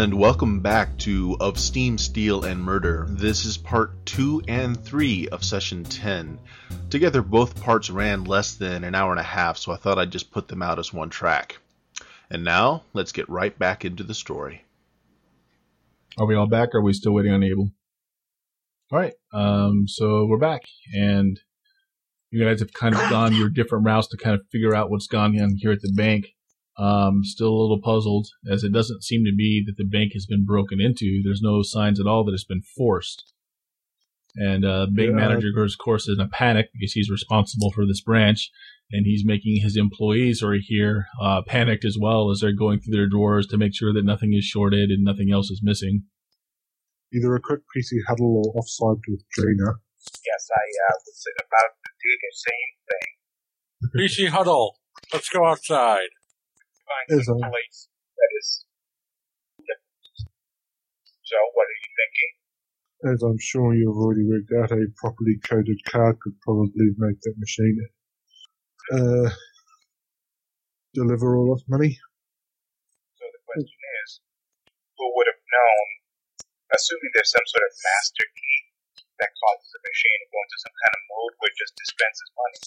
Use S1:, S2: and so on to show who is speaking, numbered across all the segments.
S1: And welcome back to Of Steam, Steel, and Murder. This is part 2 and 3 of session 10. Together, both parts ran less than an hour and a half, so I thought I'd just put them out as one track. And now, let's get right back into the story.
S2: Are we all back? Are we still waiting on Abel? All right. Um, so we're back, and you guys have kind of gone your different routes to kind of figure out what's gone on here at the bank. Um, still a little puzzled as it doesn't seem to be that the bank has been broken into. There's no signs at all that it's been forced. And uh, bank
S3: Yeah.
S2: manager, goes, of course, in a panic because he's responsible for this branch, and he's making his employees who are here uh, panicked as well as they're going through their drawers to make sure that nothing is shorted and nothing else is missing.
S3: Either a quick PC huddle or offside with Trina.
S4: Yes, I uh, was about to do the same thing.
S5: PC huddle. Let's go outside.
S4: Find some
S3: a-
S4: place that is different. So, what are you thinking?
S3: As I'm sure you've already worked out, a properly coded card could probably make that machine uh, deliver all that money.
S4: So the question is, who would have known, assuming there's some sort of master key that causes the machine to go into some kind of mode where it just dispenses money,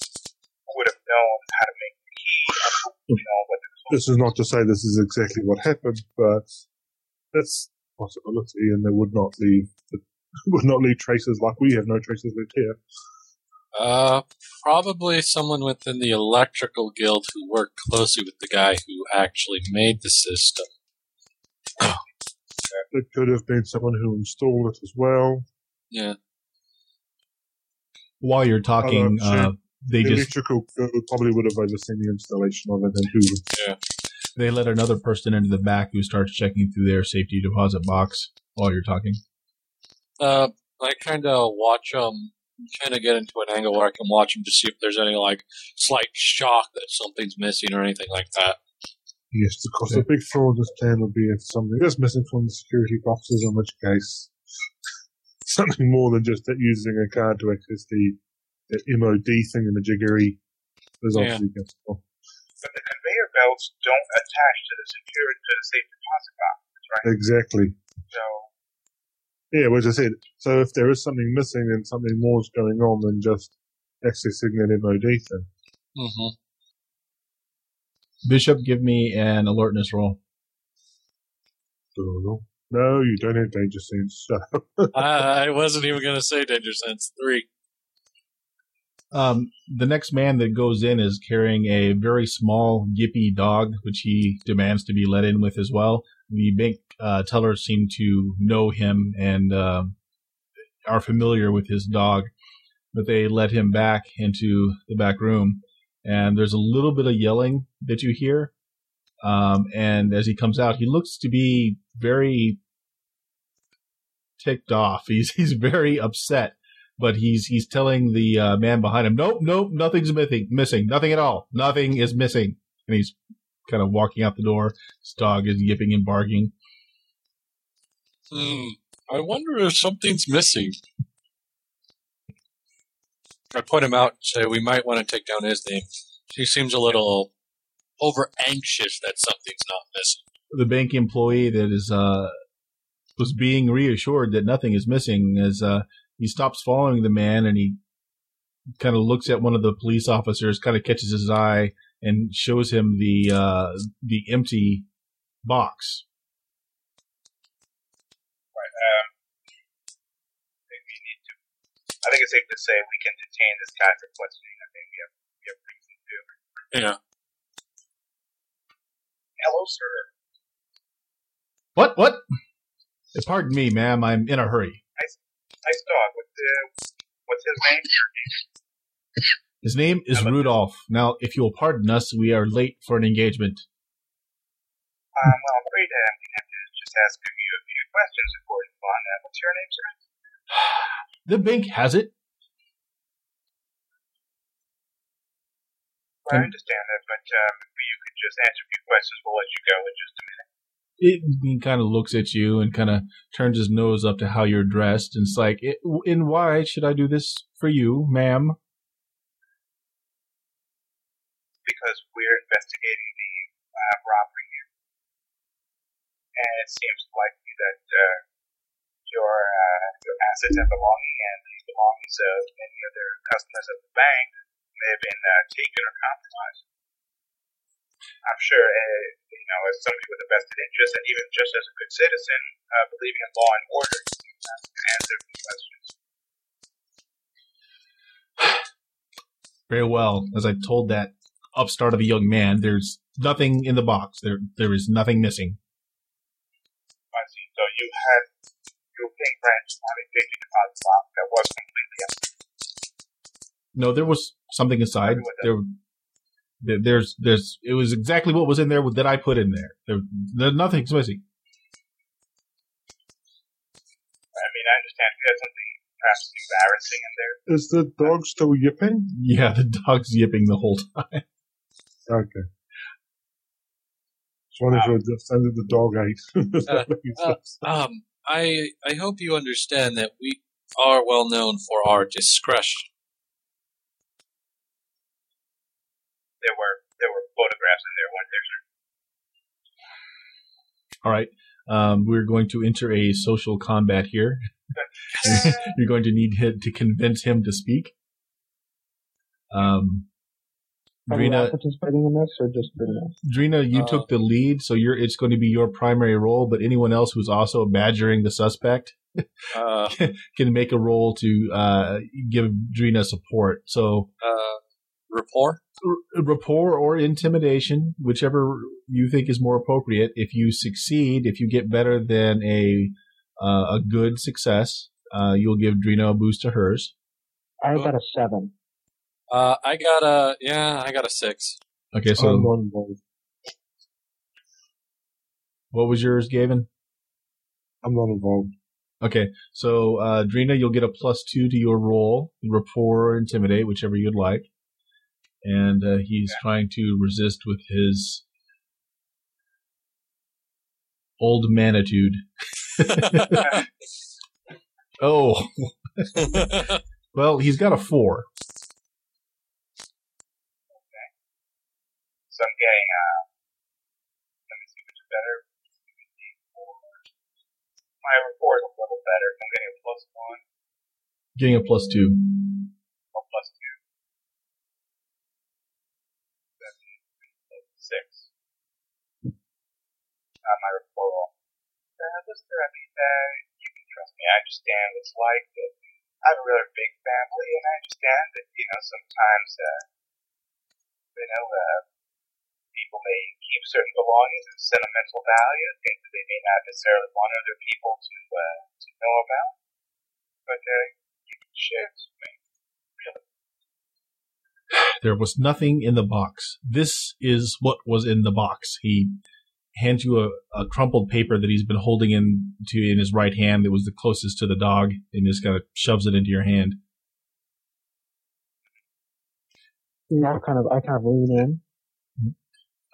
S4: who would have known how to make the key, who would know what the
S3: This is not to say this is exactly what happened, but that's a possibility, and they would not leave would not leave traces like we have no traces left here.
S5: Uh, probably someone within the electrical guild who worked closely with the guy who actually made the system.
S3: It could have been someone who installed it as well.
S5: Yeah.
S2: While you're talking, uh, they
S3: the
S2: just
S3: electrical guild probably would have overseen the installation of it and who
S2: they let another person into the back who starts checking through their safety deposit box while you're talking.
S5: Uh, I kind of watch um, kind of get into an angle where I can watch him to see if there's any like slight shock that something's missing or anything like that.
S3: Yes, because the big flaw in this plan would be if something is missing from the security boxes, in which case something more than just using a card to access the, the MOD thing in the jiggery is
S5: Yeah.
S3: obviously against the.
S4: But the conveyor belts don't attach to the security to the safe deposit boxes, right?
S3: Exactly.
S4: So,
S3: Yeah, well, as I said, so if there is something missing and something more is going on than just accessing that MOD thing.
S5: Mm-hmm.
S2: Bishop, give me an alertness roll.
S3: No, you don't have danger sense. So
S5: I, I wasn't even gonna say danger sense three.
S2: Um, the next man that goes in is carrying a very small, yippy dog, which he demands to be let in with as well. The bank uh, tellers seem to know him and uh, are familiar with his dog, but they let him back into the back room. And there's a little bit of yelling that you hear. Um, and as he comes out, he looks to be very ticked off. He's he's very upset but he's he's telling the uh, man behind him, "Nope, nope, nothing's missing, missing, nothing at all, nothing is missing." And he's kind of walking out the door. His dog is yipping and barking.
S5: Hmm. I wonder if something's missing. I point him out and say we might want to take down his name. He seems a little over anxious that something's not missing.
S2: The bank employee that is uh was being reassured that nothing is missing as uh he stops following the man and he kind of looks at one of the police officers, kind of catches his eye and shows him the uh the empty box.
S4: right, um, I think we need to, I think it's safe to say we can detain this guy for questioning. I think we have, we have reason to.
S5: Yeah.
S4: Hello, sir.
S2: What? What? Pardon me, ma'am. I'm in a hurry.
S4: Nice dog. What's, uh, what's his name?
S2: His name is. Rudolph. Now, if you'll pardon us, we are late for an engagement.
S4: Um, well, I'm afraid uh, I'm going to have to just ask you a few questions before we move on. Uh, what's your name, sir?
S2: The bank has it.
S4: I
S2: Um,
S4: understand that, but um, if you could just answer a few questions, we'll let you go in just a minute.
S2: It, kind of looks at you and kind of turns his nose up to how you're dressed, and it's like, it, "And why should I do this for you, ma'am?"
S4: Because we're investigating the uh, robbery here. and it seems likely that uh, your uh, your assets and belonging and the belongings of many other customers of the bank may have been uh, taken or compromised. I'm sure, uh, you know, as somebody with a vested interest, and even just as a good citizen, uh, believing in law and order, you can answer these questions.
S2: Very well. As I told that upstart of a young man, there's nothing in the box. There, there is nothing missing.
S4: I see. So you had you were paying rent on a fifty deposit box that was completely empty.
S2: No, there was something inside. There, there's, there's. It was exactly what was in there that I put in there. There, there nothing's missing.
S4: I mean, I understand you had something perhaps embarrassing in there.
S3: Is the dog still yipping?
S2: Yeah, the dog's yipping the whole time.
S3: Okay. Just wondering if it was just under the dog ate. Does that make
S5: Uh, um, I I hope you understand that we are well known for our discretion.
S4: There were there were photographs in there, weren't there, sir?
S2: All right. Um, we're going to enter a social combat here. You're going to need him to convince him to speak. Um,
S6: Are we all
S2: Drina,
S6: participating in this or just Drina?
S2: Drina, you
S5: Uh,
S2: took the lead, so you're. It's going to be your primary roll. But anyone else who's also badgering the suspect
S5: Uh,
S2: can make a role to uh, give Drina support. So
S5: uh, rapport.
S2: R- rapport or intimidation, whichever you think is more appropriate. If you succeed, if you get better than a uh, a good success, uh, you'll give Drina a boost to hers.
S6: I got a seven.
S5: Uh, I got a yeah, I got a six.
S2: Okay, so
S3: I'm not involved.
S2: what was yours, Gavin?
S3: I'm not involved.
S2: Okay, so uh, Drina, you'll get a plus two to your roll, rapport or intimidate, whichever you'd like. And uh, he's trying to resist with his old manitude. oh, well, he's got a four.
S4: So I'm getting uh let me see which is better. My rapport is a little better. I'm getting a plus one
S2: Getting a plus two.
S4: or plus two. Uh, my rapport. Uh, just, I mean, you can trust me. I understand what it's like. That I have a rather big family, and I understand that you know sometimes, uh, you know, uh, people may keep certain belongings of sentimental value, things that they may not necessarily want other people to uh, to know about. But uh, you can share. Really.
S2: There was nothing in the box. This is what was in the box. He hands you a, a crumpled paper that he's been holding in to in his right hand that was the closest to the dog and just kind of shoves it into your hand.
S6: I kind of, I kind of lean in.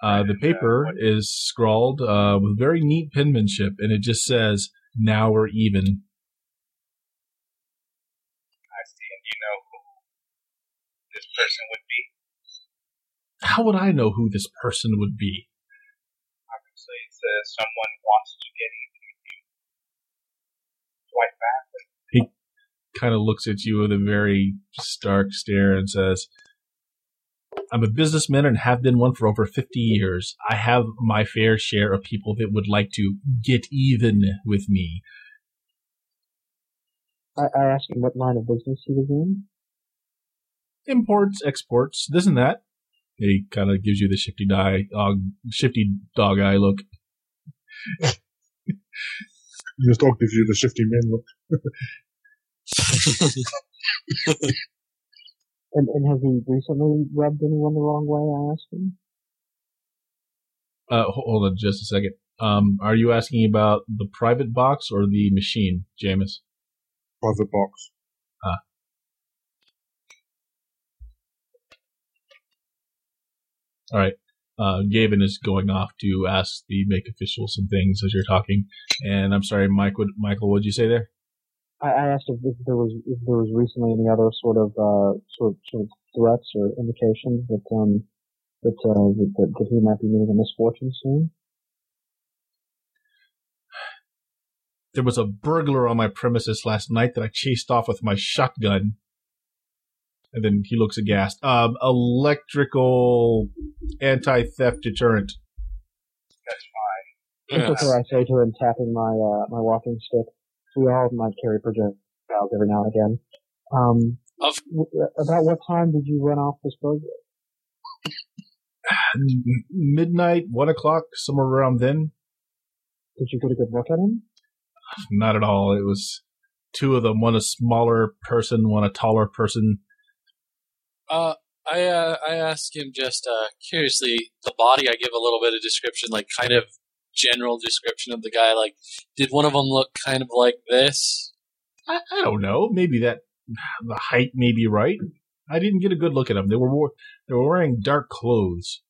S2: Uh, the paper is scrawled uh, with very neat penmanship, and it just says, "Now we're even."
S4: I see, and you know who this person would be.
S2: How would I know who this person would be?
S4: Obviously, someone wants to get even with you. Quite badly.
S2: He kind of looks at you with a very stark stare and says, I'm a businessman and have been one for over 50 years. I have my fair share of people that would like to get even with me.
S6: I, I asked him what line of business he was in.
S2: Imports, exports, this and that. He kind of gives you the shifty dog, dog, uh, shifty dog eye look.
S3: Your dog gives you the shifty men look.
S6: And, and has he recently rubbed anyone the wrong way? I asked him.
S2: Uh, hold on just a second. Um, are you asking about the private box or the machine, Jameis?
S3: Private box. Ah.
S2: All right. Uh, Gavin is going off to ask the make official some things as you're talking. And I'm sorry, Mike. What, Michael, what'd you say there?
S6: I, I asked if, if there was if there was recently any other sort of uh, sort of, sort of threats or indications that um that, uh, that, that that he might be meeting a misfortune soon.
S2: There was a burglar on my premises last night that I chased off with my shotgun. And then he looks aghast. Um, electrical anti-theft deterrent.
S4: That's fine.
S6: This is where I say to him, tapping my uh, my walking stick. We all might carry projectiles every now and again. Um,
S5: Of-
S6: w- about what time did you run off this burglar?
S2: Midnight, one o'clock, somewhere around then.
S6: Did you get a good look at him?
S2: Not at all. It was two of them. One a smaller person, one a taller person.
S5: Uh, I uh, I ask him just uh, curiously the body. I give a little bit of description, like kind of general description of the guy. Like, did one of them look kind of like this?
S2: I, I don't know. Maybe that the height may be right. I didn't get a good look at them. They were wor- they were wearing dark clothes.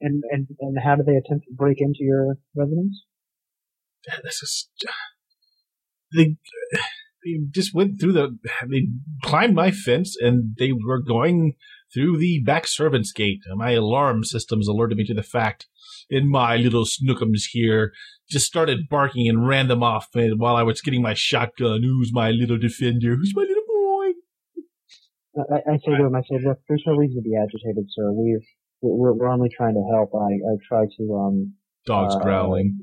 S6: And and and how did they attempt to break into your residence?
S2: This is they they just went through the they climbed my fence and they were going through the back servants gate. My alarm systems alerted me to the fact. And my little snookums here just started barking and ran them off and while I was getting my shotgun. Who's my little defender? Who's my little boy?
S6: I, I say to him, I say, look, there's no reason to be agitated, sir. We've we're, we're only trying to help. I I try to um
S2: Dogs
S6: Uh,
S2: growling.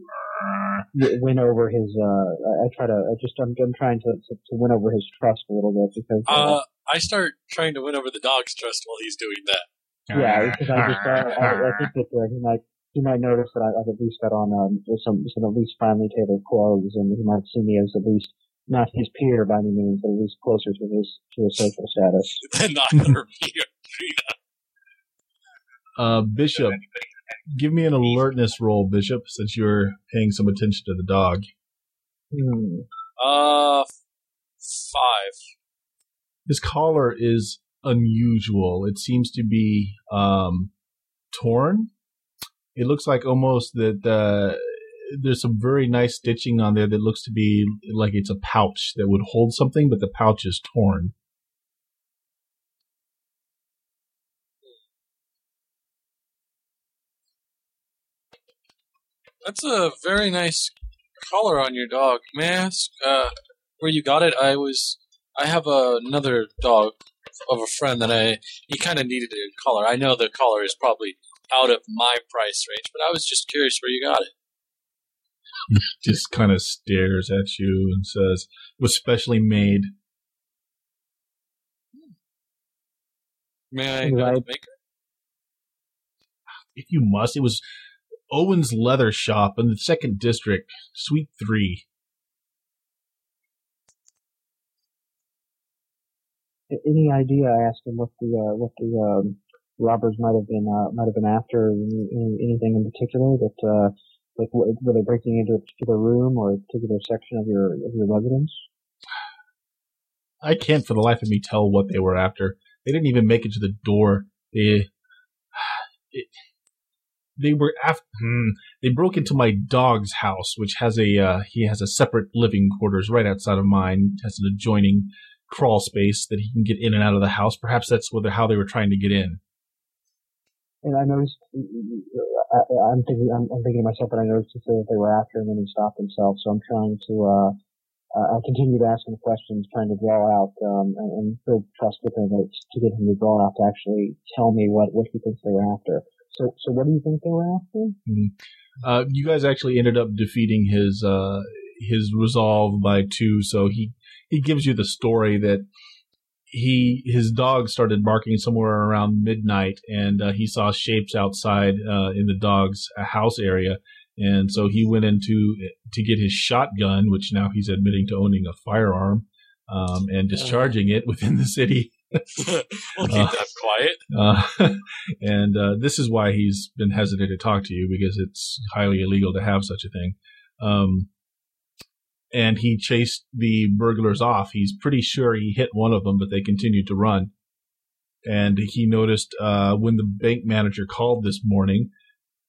S6: W- win over his. Uh, I, I try to. I just I'm, I'm trying to, to to win over his trust a little bit because.
S5: Uh, I start trying to win over the dog's trust while he's doing that.
S6: Yeah, because I just uh, I, I think that uh, he might he might notice that I, I've at least got on um some some at least finely tailored clothes, and he might see me as at least not his peer by any means, but at least closer to his to his social status.
S5: Then not her peer.
S2: Uh, Bishop, give me an alertness roll, Bishop, since you're paying some attention to the dog.
S6: Hmm.
S5: Uh, five.
S2: His collar is unusual. It seems to be um, torn. It looks like almost that uh, there's some very nice stitching on there that looks to be like it's a pouch that would hold something, but the pouch is torn.
S5: That's a very nice collar on your dog. May I ask uh, where you got it? I was. I have a, another dog of a friend that I. He kind of needed a collar. I know the collar is probably out of my price range, but I was just curious where you got it.
S2: Just kind of stares at you and says, "It was specially made."
S5: May I know
S6: Right.
S5: the maker?
S2: If you must, it was Owen's Leather Shop in the second district, Suite Three.
S6: Any idea? I asked him what the uh, what the um, robbers might have been uh, might have been after. Any, any- anything in particular that uh, like were they breaking into a particular room or a particular section of your of your residence?
S2: I can't for the life of me tell what they were after. They didn't even make it to the door. They, it, they were after. Hmm, they broke into my dog's house, which has a uh, he has a separate living quarters right outside of mine. Has an adjoining crawl space that he can get in and out of the house. Perhaps that's what how they were trying to get in.
S6: And I noticed, I, I'm thinking, I'm, I'm thinking to myself that I noticed that they were after him and he stopped himself. So I'm trying to, uh, uh, I continue to ask him questions, trying to draw out, um, and, and build trust with him to get him to draw out to actually tell me what, what he thinks they were after. So, so what do you think they were after?
S2: Uh, you guys actually ended up defeating his uh, his resolve by two. So he he gives you the story that he his dog started barking somewhere around midnight, and uh, he saw shapes outside uh, in the dog's uh, house area, and so he went into to get his shotgun, which now he's admitting to owning a firearm, um, and discharging it within the city.
S5: We'll keep
S2: Uh,
S5: that quiet.
S2: Uh, and uh, this is why he's been hesitant to talk to you because it's highly illegal to have such a thing. Um, and he chased the burglars off. He's pretty sure he hit one of them, but they continued to run. And he noticed uh, when the bank manager called this morning,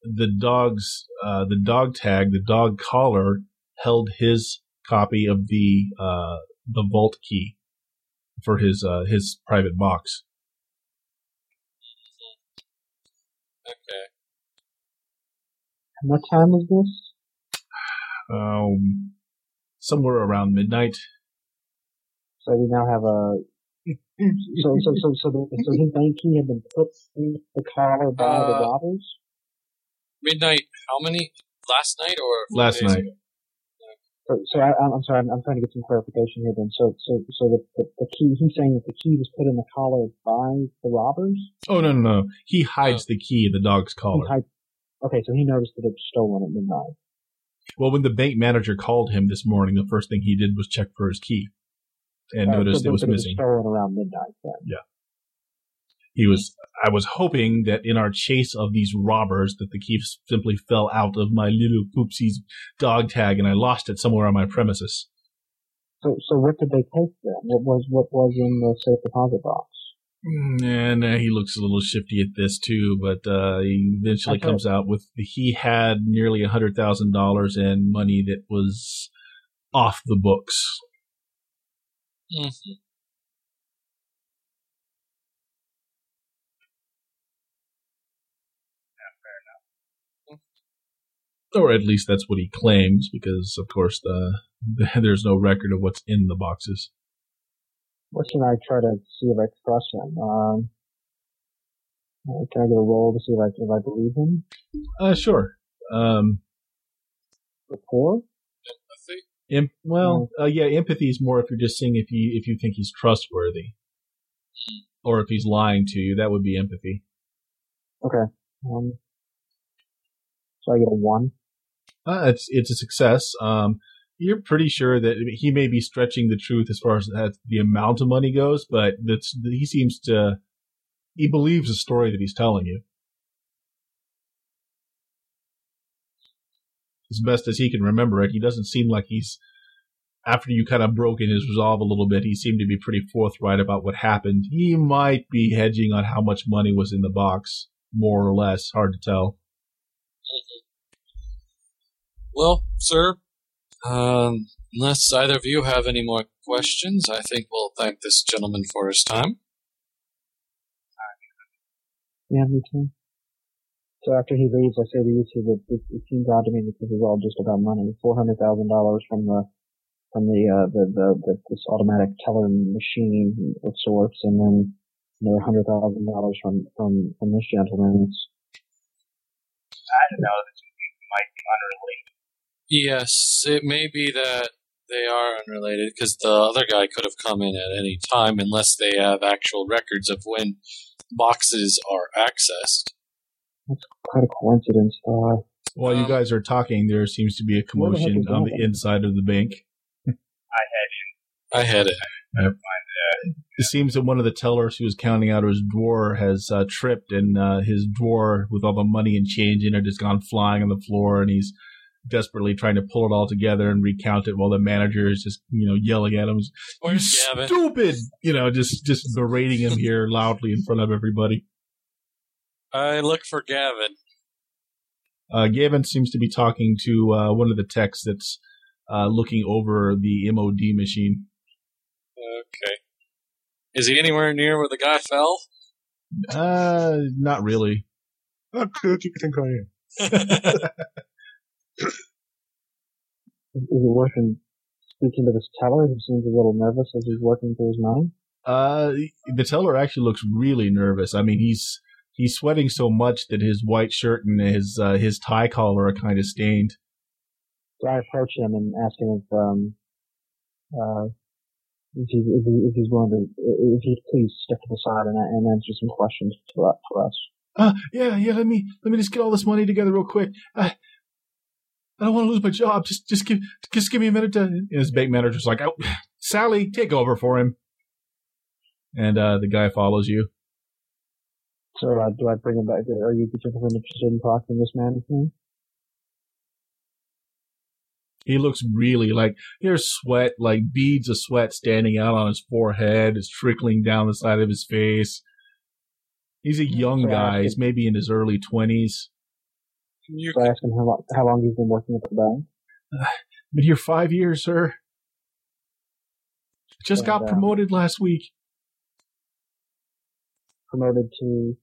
S2: the dog's uh, the dog tag, the dog collar held his copy of the uh, the vault key for his uh, his private box.
S5: Okay.
S6: And what time was this?
S2: um, somewhere around midnight.
S6: So we now have a. So so so so the, so his bank key had been put in the collar by the
S5: Uh,
S6: robbers.
S5: Midnight. How many? Last night or
S2: Last night.
S5: ago?
S6: So, I, I'm I'm sorry, I'm, I'm trying to get some clarification here. Then, so so so the, the the key. He's saying that the key was put in the collar by the robbers.
S2: Oh no no no! He hides the key in the dog's collar.
S6: okay, so he noticed that it was stolen at midnight.
S2: Well, when the bank manager called him this morning, the first thing he did was check for his key and
S6: Uh,
S2: noticed
S6: so,
S2: it was missing.
S6: stolen around midnight. Then.
S2: He was. I was hoping that in our chase of these robbers, that the key simply fell out of my little poopsie's dog tag, and I lost it somewhere on my premises.
S6: So so what did they take then? What was what was in the safe deposit box?
S2: Mm, And uh, he looks a little shifty at this too, but uh, he eventually comes out with he had nearly a hundred thousand dollars in money that was off the books.
S5: Mhm.
S2: Or at least that's what he claims, because of course the, there's no record of what's in the boxes.
S6: What should I try to see if I trust him? Um, uh, can I get a roll to see if I if I believe him?
S2: Uh, sure. Um,
S6: Rapport?
S5: Empathy?
S2: Well, uh, yeah, empathy is more if you're just seeing if you if you think he's trustworthy, or if he's lying to you. That would be empathy.
S6: Okay. Um, so I get a one.
S2: Uh, it's it's a success. Um, you're pretty sure that he may be stretching the truth as far as that the amount of money goes, but he seems to he believes the story that he's telling you. As best as he can remember it, he doesn't seem like he's after you kind of broken his resolve a little bit. He seemed to be pretty forthright about what happened. He might be hedging on how much money was in the box, more or less. Hard to tell.
S5: Well, sir, um, unless either of you have any more questions, I think we'll thank this gentleman for his time.
S6: Yeah, me too. So after he leaves, I say to you two that it, it seems odd to me that this is all just about money. Four hundred thousand dollars from the from the, uh, the, the the this automatic teller machine of sorts, and then another hundred thousand dollars from from from this gentleman.
S4: I don't know. The two might be unrelated.
S5: Yes, it may be that they are unrelated because the other guy could have come in at any time unless they have actual records of when boxes are accessed.
S6: That's quite a coincidence. Uh,
S2: While you
S5: Um,
S2: guys are talking, there seems to be a
S6: Where the
S2: commotion on the
S6: Gavin?
S2: inside of the bank.
S5: I had it.
S2: I had it. I it seems that one of the tellers who was counting out his drawer has uh, tripped, and uh, his drawer with all the money and change in it has gone flying on the floor, and he's desperately trying to pull it all together and recount it while the manager is just, you know, yelling at him, "You
S5: Gavin?
S2: stupid!" You know, just just berating him here loudly in front of everybody.
S5: I look for Gavin.
S2: Uh, Gavin seems to be talking to uh, one of the techs that's uh, looking over the MOD machine.
S5: Okay. Is he anywhere near where the guy fell?
S2: Uh, not really.
S3: How good you think I am?
S6: is, it worth speaking to this teller who seems a little nervous as he's working through his money?
S2: Uh, the teller actually looks really nervous. I mean, he's he's sweating so much that his white shirt and his uh, his tie collar are kind of stained.
S6: So I approach him and ask him if um uh if, he, if, he, if he's willing to if he'd please step to the side and, and answer some questions for, for us.
S2: Uh, yeah, yeah. Let me let me just get all this money together real quick. I, I don't want to lose my job. Just just give just give me a minute to. And his bank manager's like, oh, Sally, take over for him. And uh, the guy follows you.
S6: So uh, do I bring him back? To, Are you particularly interested in talking to this man with me?
S2: He looks really like there's sweat, like beads of sweat standing out on his forehead. It's trickling down the side of his face. He's a young
S6: So
S2: guy. He's maybe in his early twenties.
S5: You
S6: So I ask him how long, how long he's been working at the bank.
S2: Been here five years, sir. Just got
S6: And, uh,
S2: promoted last week.
S6: Promoted to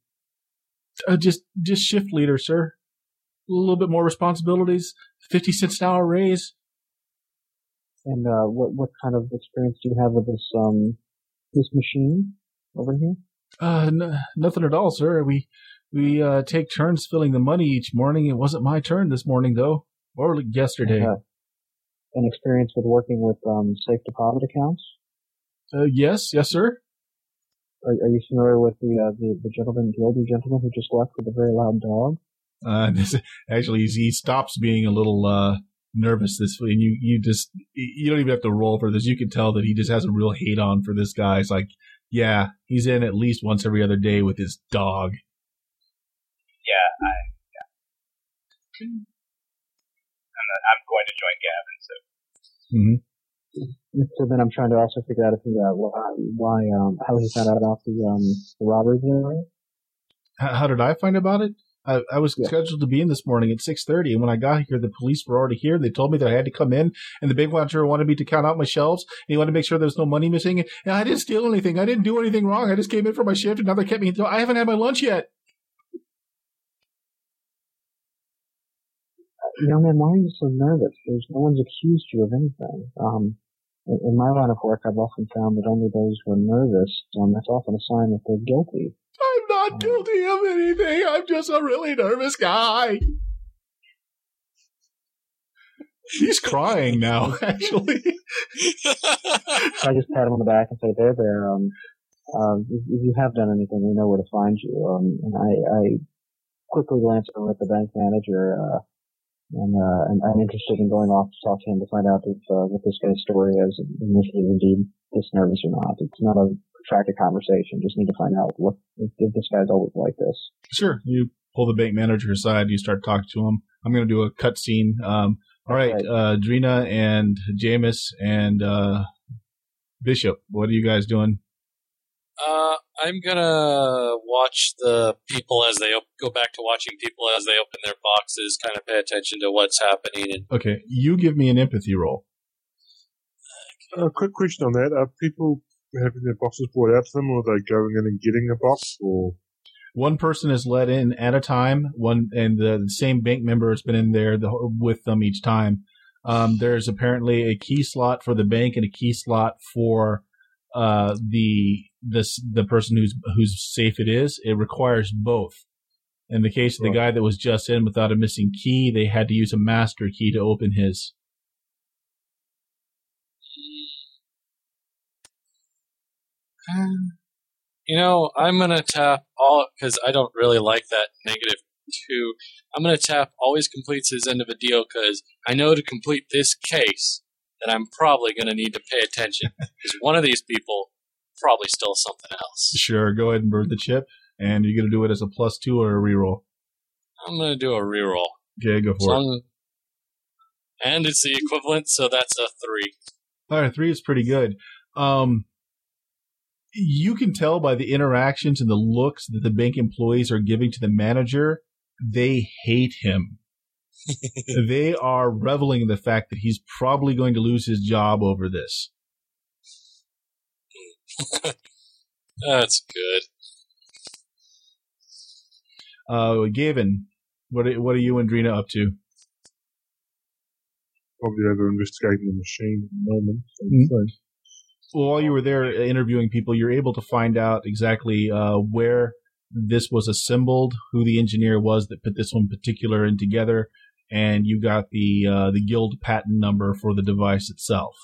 S2: Uh, just just shift leader, sir. A little bit more responsibilities, fifty cents an hour raise.
S6: And uh, what what kind of experience do you have with this um this machine over here?
S2: Uh, n- nothing at all, sir. We we uh, take turns filling the money each morning. It wasn't my turn this morning, though, or yesterday.
S6: Uh, an experience with working with um, safe deposit accounts?
S2: Uh, yes, yes, sir.
S6: Are, are you familiar with the, uh, the the gentleman, the older gentleman who just left with a very loud dog?
S2: Uh, this, actually, he stops being a little uh, nervous this way, and you you just you don't even have to roll for this. You can tell that he just has a real hate on for this guy. It's like, yeah, he's in at least once every other day with his dog.
S4: Yeah, I, yeah. I'm, not, I'm going to join Gavin, so.
S2: hmm
S6: So then I'm trying to also figure out if he, uh, why, why, um, how he found out about the, um, the robbery there.
S2: How, how did I find about it? I, I was
S6: Yeah.
S2: scheduled to be in this morning at six thirty, and when I got here, the police were already here. They told me that I had to come in, and the bank manager wanted me to count out my shelves, and he wanted to make sure there was no money missing. And I didn't steal anything. I didn't do anything wrong. I just came in for my shift, and now they kept me. until I haven't had my lunch yet.
S6: Young man, why are you so nervous? There's no one's accused you of anything. Um, in, in my line of work, I've often found that only those who are nervous, um, that's often a sign that they're guilty.
S2: I'm not guilty of anything. I'm just a really nervous guy. He's crying now, actually.
S6: So I just pat him on the back and say, there, there, um, um, if, if you have done anything, we know where to find you. Um, and I, I quickly glance over at the bank manager, uh, and, uh, and I'm interested in going off to talk to him to find out if, uh, what this guy's story is, and if he's indeed this nervous or not. It's not a protracted conversation. Just need to find out what, if, if this guy's always like this.
S2: Sure. You pull the bank manager aside. You start talking to him. I'm going to do a cut scene. Um, all right,
S6: Right.
S2: uh, Drina and Jameis and uh, Bishop, what are you guys doing?
S5: Uh, I'm gonna watch the people as they op- go back to watching people as they open their boxes, kind of pay attention to what's happening, and
S2: Okay, you give me an empathy roll.
S3: A quick question on that: Are people having their boxes brought out to them, or are they going in and getting a box? Or
S2: One person is let in at a time. One and the, the same bank member has been in there the, with them each time. Um, there's apparently a key slot for the bank and a key slot for uh, the this the person who's whose safe it is. It requires both. In the case of the guy that was just in without a missing key, they had to use a master key to open his.
S5: Um, you know, I'm gonna tap all because I don't really like that negative two. I'm gonna tap always completes his end of a deal because I know to complete this case that I'm probably gonna need to pay attention because one of these people probably still something else.
S2: Sure, go ahead and burn the chip, and you're gonna do it as a plus two or a reroll.
S5: I'm gonna do a reroll.
S2: Okay, go for it.
S5: long- and it's the equivalent, so that's a three.
S2: All right, three is pretty good. Um, you can tell by the interactions and the looks that the bank employees are giving to the manager, they hate him. they are reveling in the fact that he's probably going to lose his job over this.
S5: That's good.
S2: Uh, Gavin, what are, what are you and Drina up to?
S3: probably over investigating the machine at the moment.
S2: Mm.
S3: so,
S2: Well, while you were there interviewing people, you're able to find out exactly uh, where this was assembled, who the engineer was that put this one particular in together, and you got the uh, the guild patent number for the device itself.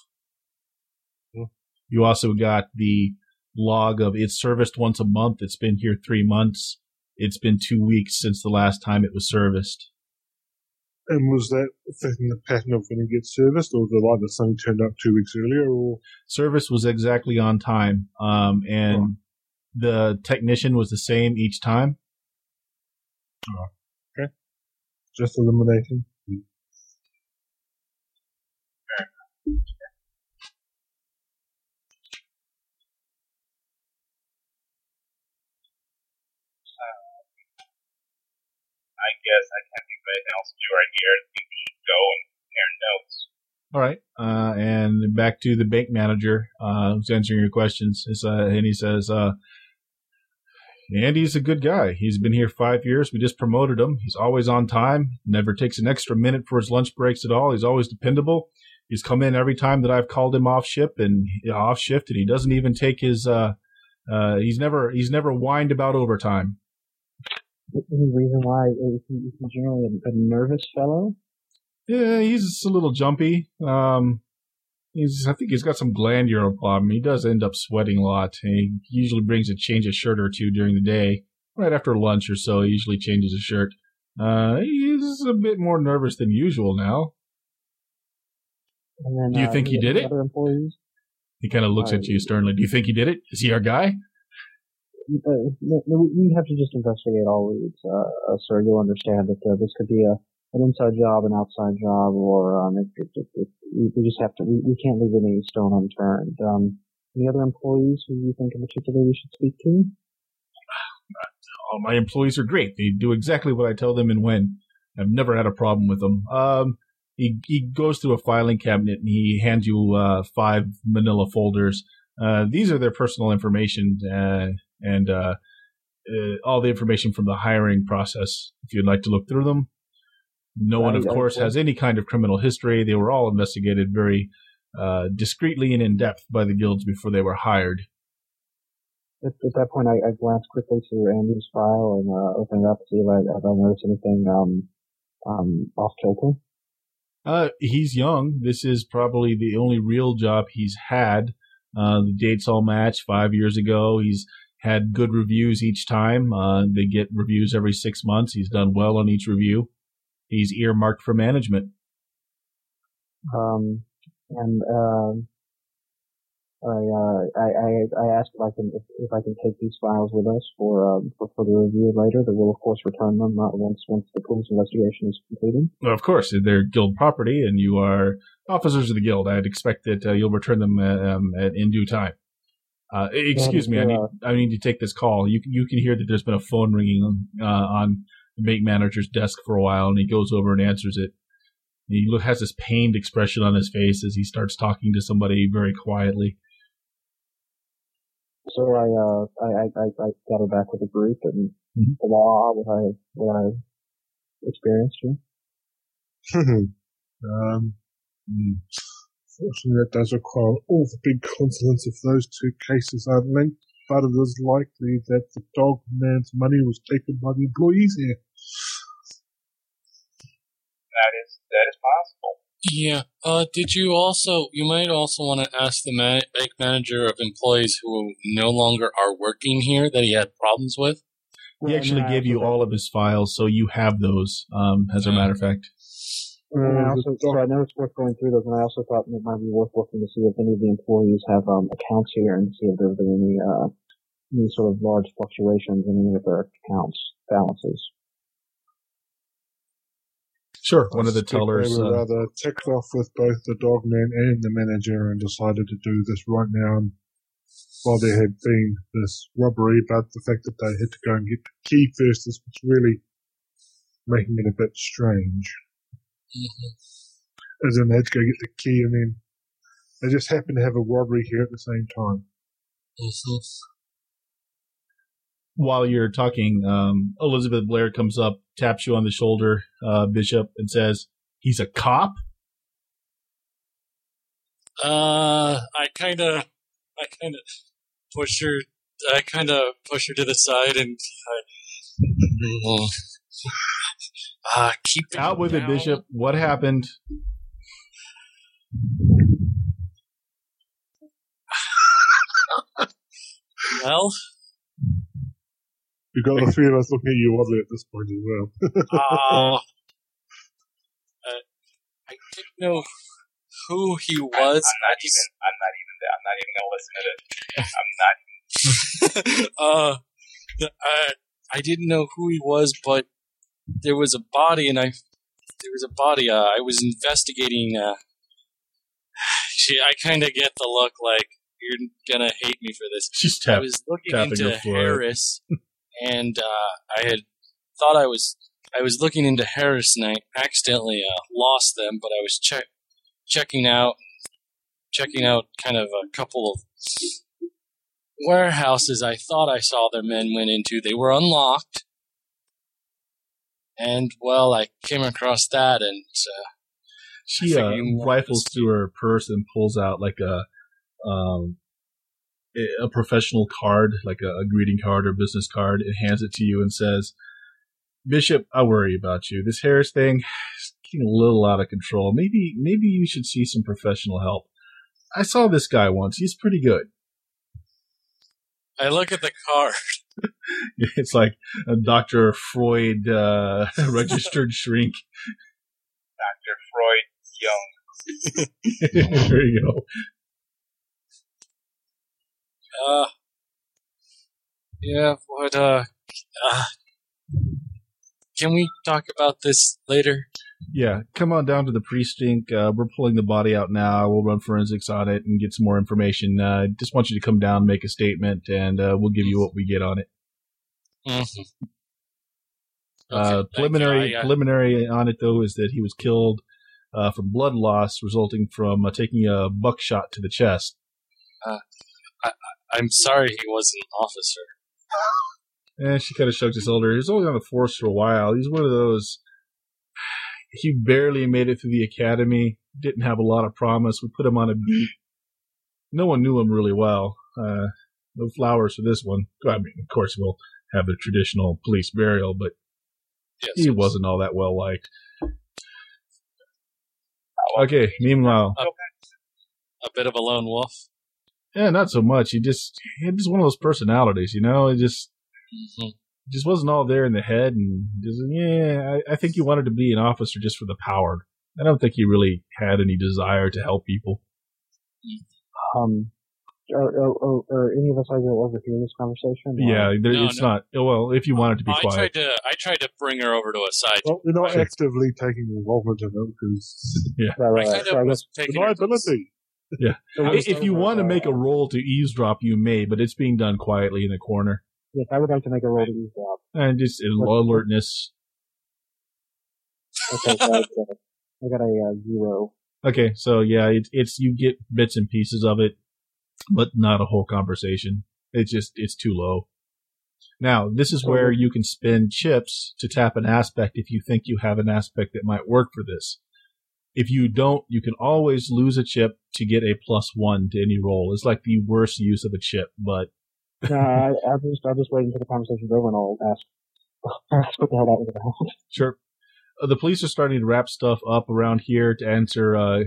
S2: You also got the log of it's serviced once a month. It's been here three months. It's been two weeks since the last time it was serviced.
S3: And was that affecting the pattern of when it gets serviced, or was it like the something turned up two weeks earlier, or
S2: Service was exactly on time, um, and the technician was the same each time. Okay.
S3: Just eliminating?
S4: Guess I can't think of anything else to do right here. I think we should go and compare notes.
S2: All right, uh, and back to the bank manager uh, who's answering your questions. Uh, and he says, uh, Andy's a good guy. He's been here five years. We just promoted him. He's always on time, never takes an extra minute for his lunch breaks at all. He's always dependable. He's come in every time that I've called him off ship and off shift, and he doesn't even take his. Uh, uh, he's never he's never whined about overtime.
S6: Any reason why is he, is he generally a, a nervous fellow?
S2: Yeah, he's just a little jumpy. Um, he's I think he's got some glandular problem. He does end up sweating a lot. He usually brings a change of shirt or two during the day. Right after lunch or so, he usually changes his shirt. Uh, he's a bit more nervous than usual now.
S6: And then,
S2: Do you
S6: uh,
S2: think he did it?
S6: Other employees?
S2: He kind of looks at you sternly. Do you think he did it? Is he our guy?
S6: Uh, we have to just investigate all leads, uh, uh, sir. You'll understand that uh, this could be a an inside job, an outside job, or um, we just have to. We, we can't leave any stone unturned. Um, any other employees who you think in particular we should speak to?
S2: All my employees are great. They do exactly what I tell them and when. I've never had a problem with them. Um, he he goes through a filing cabinet and he hands you uh, five Manila folders. Uh, these are their personal information uh, and uh, uh, all the information from the hiring process. If you'd like to look through them, no one, of course, has any kind of criminal history. They were all investigated very uh, discreetly and in depth by the guilds before they were hired.
S6: At, at that point, I, I glanced quickly to Andy's file and uh, opened it up to see if I, if I noticed anything um, um, off kilter.
S2: Uh, he's young. This is probably the only real job he's had. Uh, the dates all match. Five years ago, he's had good reviews each time. Uh, they get reviews every six months. He's done well on each review. He's earmarked for management.
S6: Um, and um, I, uh, I, I, I asked if I can if, if I can take these files with us for um, for further review later. That we'll of course return them uh, once once the police investigation is completed.
S2: Well, of course, they're guild property, and you are officers of the guild. I'd expect that uh, you'll return them uh, um, at, in due time. Uh, excuse me, I need I need to take this call. You can you can hear that there's been a phone ringing uh, on the bank manager's desk for a while, and he goes over and answers it. He has this pained expression on his face as he starts talking to somebody very quietly.
S6: So I uh I I, I, I gather back with the group and
S2: Mhm.
S6: the law what I what I experienced here.
S3: um, hmm. Fortunately, that does require all the big consonants of those two cases are linked, but it is likely that the dog man's money was taken by the employees here.
S4: That is that is possible.
S5: Yeah. Uh, did you also? You might also want to ask the man- bank manager of employees who no longer are working here that he had problems with.
S2: He actually gave you all of his files, so you have those. Um, as a matter of fact,
S6: And I
S3: Uh,
S6: also, so I know it's worth going through those, and I also thought it might be worth looking to see if any of the employees have um, accounts here and see if there's been any uh, any sort of large fluctuations in any of their accounts balances.
S2: sure. One of the tellers.
S3: They were
S2: Uh,
S3: rather ticked off with both the dogman and the manager and decided to do this right now. While there had been this robbery, but the fact that they had to go and get the key first is what's really making it a bit strange. As in, they had to go get the key and then they just happened to have a robbery here at the same time.
S2: while you're talking, um, Elizabeth Blair comes up, taps you on the shoulder, uh, Bishop, and says, "He's a cop."
S5: Uh, I kind of, I kind of push her. I kind of push her to the side and I. Uh, keep
S2: Out with it. Bishop. What happened?
S5: Well,
S3: You've got the three of us looking at you oddly at this point as well.
S5: uh, uh, I didn't know who he was.
S4: I'm
S5: I
S4: not
S5: just-
S4: even. I'm not even. I'm not even gonna listen to this. I'm not.
S5: uh, I, I didn't know who he was, but there was a body, and I there was a body. Uh, I was investigating. Uh, she, I kind of get the look like you're gonna hate me for this.
S2: She's
S5: I was looking into. Harris, and uh, I had thought I was I was looking into Harris, and I accidentally uh, lost them. But I was check checking out checking out kind of a couple of warehouses I thought I saw their men went into. They were unlocked. And, well, I came across that and, uh,
S2: She uh,
S5: figured you wanted
S2: rifles through her purse and pulls out like a um, a- a professional card, like a, a greeting card or business card, and hands it to you and says, "Bishop, I worry about you. This Harris thing is getting a little out of control. Maybe maybe you should see some professional help. I saw this guy once. He's pretty good.
S5: I look at the card.
S2: It's like a Dr. Freud uh, registered shrink.
S4: Dr. Freud Young.
S2: there you go.
S5: Uh, yeah, what, uh, uh, can we talk about this later?
S2: Yeah, come on down to the precinct. Uh, we're pulling the body out now. We'll run forensics on it and get some more information. Uh, just want you to come down, make a statement, and uh, we'll give you what we get on it.
S5: Mm-hmm.
S2: Uh, preliminary
S5: I, uh,
S2: preliminary on it though is that he was killed uh, from blood loss resulting from uh, taking a buckshot to the chest.
S5: I'm sorry he wasn't an officer.
S2: And she kind of shrugged his shoulder. He was only on the force for a while. He's one of those. He barely made it through the academy. Didn't have a lot of promise. We put him on a beat. No one knew him really well. Uh, no flowers for this one. I mean, of course, we'll have the traditional police burial, but
S5: Yes,
S2: he
S5: yes.
S2: wasn't all that well liked. Okay. Meanwhile,
S5: a bit of a lone wolf.
S2: yeah, not so much. He just he had just one of those personalities, you know. It just
S5: Mhm.
S2: Just wasn't all there in the head, and just yeah. I, I think he wanted to be an officer just for the power. I don't think he really had any desire to help people.
S6: Um, are, are, are, are any of us able to overhear this conversation? or-
S2: Yeah, there,
S5: No,
S2: it's
S5: no.
S2: not. Well, if you wanted to be
S5: I
S2: quiet,
S5: tried to I tried to bring her over to a side.
S3: Well, we're not
S2: Sure.
S3: actively taking involvement in it because
S6: Right, right, right.
S5: kind
S6: So guess
S5: was taking
S3: liability.
S6: so
S2: if you want to make a roll to eavesdrop, you may, but it's being done quietly in the corner
S6: yes, I would like to make a roll to eavesdrop.
S2: and just in low alertness.
S6: Okay, so I, got a- I got a uh, zero.
S2: Okay, so yeah, it's it's you get bits and pieces of it, but not a whole conversation. It's just it's too low. Now, this is where you can spend chips to tap an aspect if you think you have an aspect that might work for this. If you don't, you can always lose a chip to get a plus one to any roll. It's like the worst use of a chip, but
S6: No, I, I'll just I'll just wait until the conversation's over and I'll ask ask what the hell that was about.
S2: Sure. Uh, the police are starting to wrap stuff up around here to answer uh,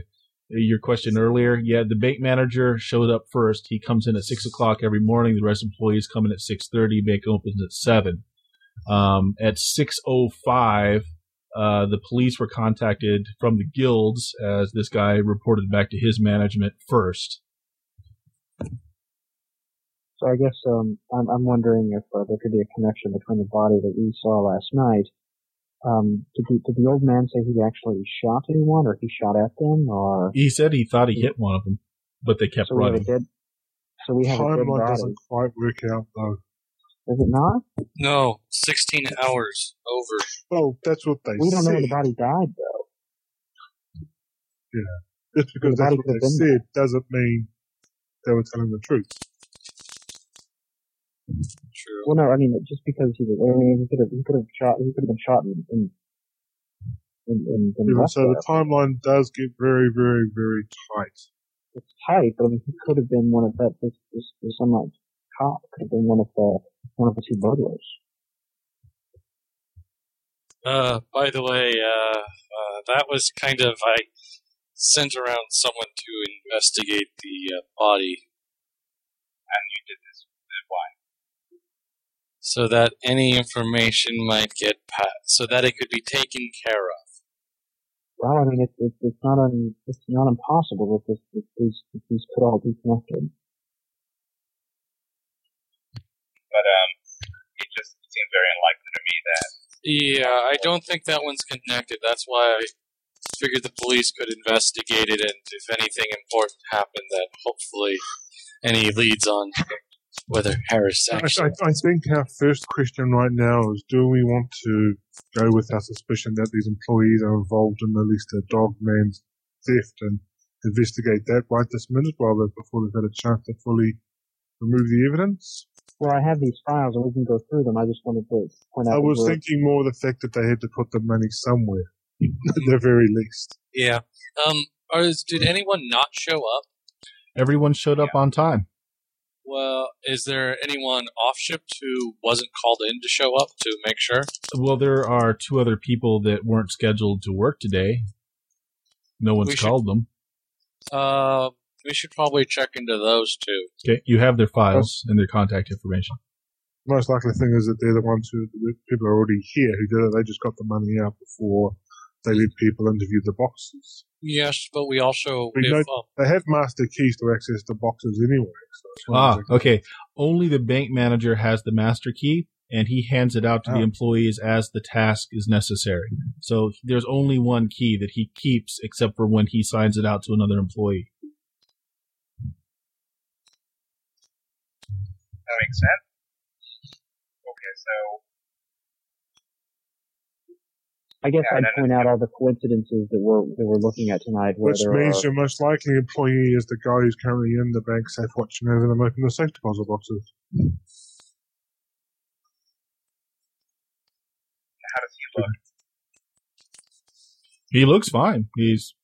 S2: your question earlier. Yeah, the bank manager showed up first. He comes in at six o'clock every morning. The rest of the employees come in at six thirty. Bank opens at seven. Um, at six o five, uh, the police were contacted from the guilds as this guy reported back to his management first.
S6: So I guess um, I'm, I'm wondering if uh, there could be a connection between the body that we saw last night. Um, did, the, did the old man say he actually shot anyone, or he shot at them, or
S2: He said he thought he hit one of them, but they kept
S6: so we have a
S2: running.
S6: dead? So we have a dead
S3: Timeline
S6: body.
S3: doesn't quite work out though.
S6: Is it not?
S5: No, 16 hours over.
S3: Well, that's what they said.
S6: We don't know
S3: said.
S6: when the body died, though.
S3: Yeah, Just because
S6: The
S3: that's what they
S6: been
S3: said doesn't mean they were telling the truth.
S5: True.
S6: Well, no, I mean just because he was. I mean, he could have. He could have shot. He could have been shot in. in in, in, in
S3: Yeah, so the timeline does get very, very, very tight.
S6: it's tight, but I mean, he could have been one of that. This, this, this some like cop could have been one of the one of the two burglars.
S5: Uh, by the way, uh, uh, that was kind of I sent around someone to investigate the uh, body,
S4: And you did this. Why?
S5: so that any information might get passed, so that it could be taken care of.
S6: Well, I mean, it's it's it's not un, it's not impossible that this that these that these could all be connected.
S4: But um, it just seems very unlikely to me that
S5: Yeah, I don't think that one's connected. That's why I figured the police could investigate it, and if anything important happened, that hopefully any leads on whether Harris
S3: I,
S5: actually.
S3: I, I think our first question right now is do we want to go with our suspicion that these employees are involved in at least a dog man's theft and investigate that right this minute while they before they've had a chance to fully remove the evidence?
S6: Well, I have these files and we can go through them. I just wanted to point out.
S3: I was
S6: we're-
S3: thinking more the fact that they had to put the money somewhere, at the very least.
S5: Yeah. Um. Or is, did anyone not show up?
S2: Everyone showed up on time.
S5: Well, is there anyone off shift who wasn't called in to show up to make sure?
S2: Well, there are two other people that weren't scheduled to work today. No one's
S5: We should-
S2: called them.
S5: Uh, we should probably check into those too.
S2: Okay, you have their files and their contact information.
S3: Most likely thing is that they're the ones who, the people are already here who did it. They just got the money out before they let people interview the boxes.
S5: Yes, but we also
S3: We
S5: if,
S3: know-
S5: uh,
S3: They have master keys to access the boxes anyway. So
S2: Ah, okay. Only the bank manager has the master key, and he hands it out to the
S3: Oh.
S2: employees as the task is necessary. So there's only one key that he keeps, except for when he signs it out to another employee.
S4: That makes sense. Okay, so
S6: I guess
S4: Yeah,
S6: I'd
S4: no, no,
S6: point out all the coincidences that we're that we're looking at tonight. Where
S3: Which means
S6: are,
S3: your most likely employee is the guy who's currently in the bank safe watching over them open the safe deposit boxes.
S4: how does he look?
S2: He looks fine. He's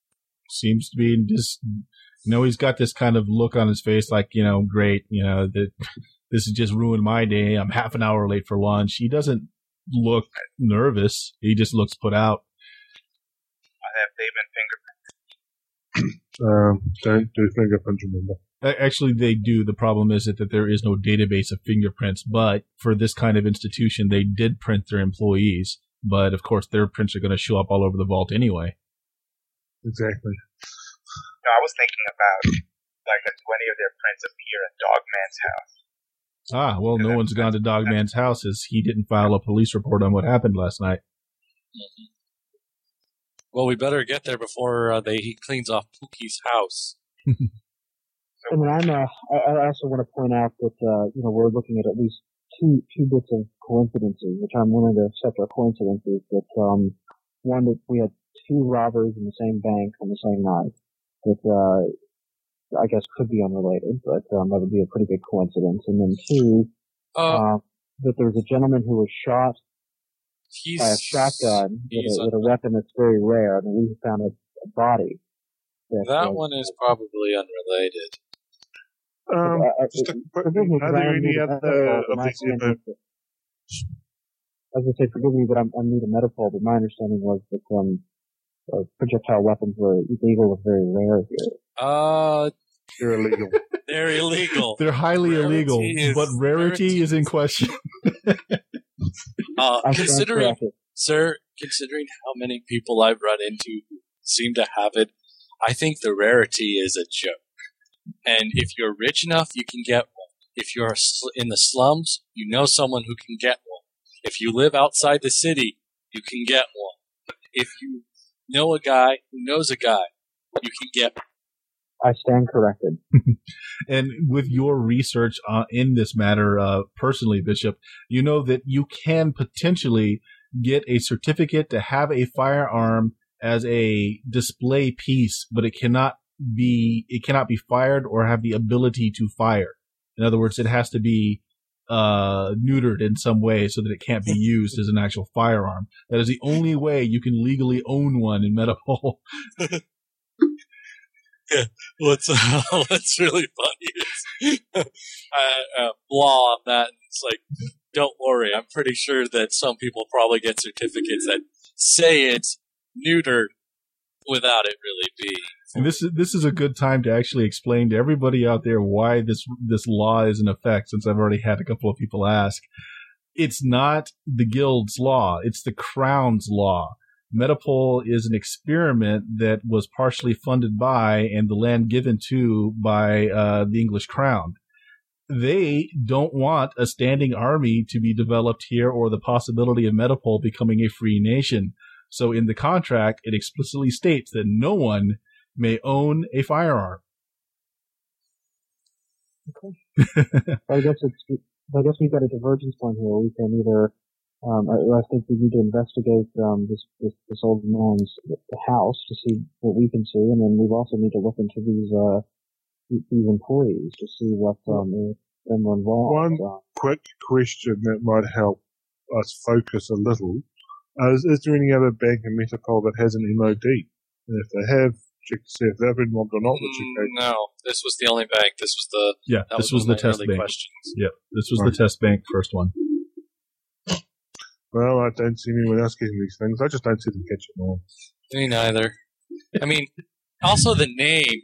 S2: seems to be just, you know, he's got this kind of look on his face, like you know, great, you know, that this has just ruined my day. I'm half an hour late for lunch. He doesn't look nervous. He just looks put out.
S4: Have they been fingerprinted?
S3: Um, don't do fingerprint, remember.
S2: Actually, they do. The problem is that, that there is no database of fingerprints, but for this kind of institution, they did print their employees. But of course, their prints are going to show up all over the vault anyway.
S3: Exactly.
S4: No, I was thinking about like do any of their prints appear at Dogman's house?
S2: Ah, well, no one's gone to Dogman's house as he didn't file a police report on what happened last night.
S5: well, we better get there before uh, they he cleans off Pookie's house.
S6: I mean, I'm uh, I, I also want to point out that uh, you know we're looking at at least two two bits of coincidences, which I'm willing to accept are coincidences. That um, one that we had two robbers in the same bank on the same night. That uh, I guess could be unrelated, but um, that would be a pretty big coincidence. And then two,
S5: Uh,
S6: uh, that there was a gentleman who was shot
S5: he's
S6: by a shotgun with a,
S5: a-
S6: with a weapon that's very rare. and we found a, a body. That,
S5: That one is probably unrelated.
S3: Um,
S6: uh, uh,
S3: a quick, are
S6: I
S3: there
S6: am
S3: any
S6: to
S3: other of these
S6: understanding was that- As I say, forgive me, but I'm, I'm new to Metapole, but my understanding was that um, uh, projectile weapons were illegal and very rare here.
S5: Uh,
S3: they're illegal.
S5: they're illegal.
S2: They're highly
S5: Rarity
S2: illegal,
S5: is-
S2: but rarity
S5: rarity
S2: is in question.
S5: Uh, considering, sir, considering how many people I've run into who seem to have it, I think the rarity is a joke. And if you're rich enough, you can get one. If you're in the slums, you know someone who can get one. If you live outside the city, you can get one. If you know a guy who knows a guy, you can get one.
S6: I stand corrected.
S2: And with your research uh, in this matter, uh, personally, Bishop, you know that you can potentially get a certificate to have a firearm as a display piece, but it cannot be it cannot be fired or have the ability to fire. In other words, it has to be uh, neutered in some way so that it can't be used as an actual firearm. That is the only way you can legally own one in Metapole.
S5: What's uh, what's really funny is uh, uh, blah on that. and It's like, don't worry. I'm pretty sure that some people probably get certificates that say it's neutered without it really being.
S2: And this is this is a good time to actually explain to everybody out there why this this law is in effect. Since I've already had a couple of people ask, it's not the guild's law; it's the crown's law. Metapole is an experiment that was partially funded by and the land given to by uh, the English crown. They don't want a standing army to be developed here or the possibility of Metapole becoming a free nation. So in the contract, it explicitly states that no one may own a firearm. Okay.
S6: I guess it's, I guess we've got a divergence point here. We can either, um, I, I think we need to investigate, um, this, this, this old man's house to see what we can see, and then we also need to look into these, uh, these employees to see what, um, them were involved.
S3: One-
S6: so.
S3: Quick question that might help us focus a little. Uh, is, is there any other bank in Metapole that has an MOD? And if they have, check to see if they've been robbed or not, which
S5: Mm, no, this was the only bank. This was the
S2: Yeah, this
S5: was,
S2: was the test bank.
S5: questions.
S2: Yep, this was the test bank first one.
S3: Well, I don't see anyone else getting these things. I just don't see them catching on.
S5: Me neither. I mean, also the name.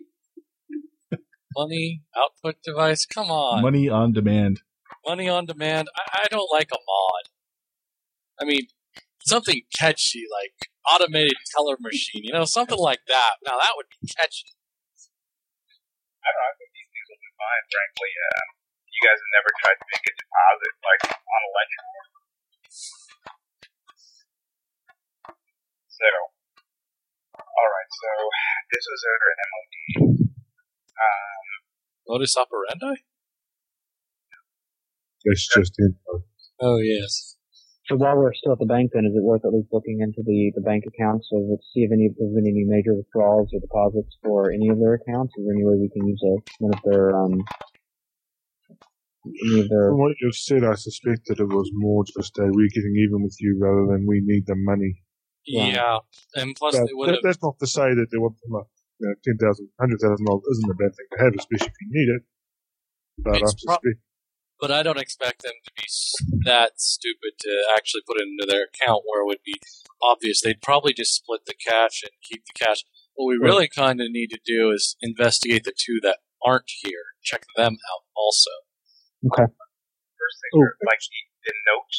S5: Money output device. Come on,
S2: Money on demand.
S5: money on demand. I, I don't like a mod. I mean, something catchy like automated teller machine. You know, something like that. Now that would be catchy.
S4: I don't know. I think these things will be fine, frankly. Uh, you guys have never tried to make a deposit like on a ledger. So, all right. So this was over an MOD. Um,
S5: Modus operandi.
S3: That's just info.
S5: Oh yes.
S6: So while we're still at the bank, then is it worth at least looking into the, the bank accounts of it, see if any there's been any major withdrawals or deposits for any of their accounts? Is there any way we can use a, one of their um any of their
S3: From what you've said, I suspect that it was more just a we're getting even with you rather than we need the money.
S6: Yeah.
S5: Yeah, and plus
S3: But
S5: they would
S3: that, that's not to say that they want them up. You know, ten thousand, hundred thousand dollars isn't a bad thing to have, especially if you need it. But I
S5: It's pro- But I don't expect them to be that stupid to actually put it into their account where it would be obvious. They'd probably just split the cash and keep the cash. What we really kind of need to do is investigate the two that aren't here, check them out also.
S4: Okay. Um,
S3: first
S4: thing, like the, note,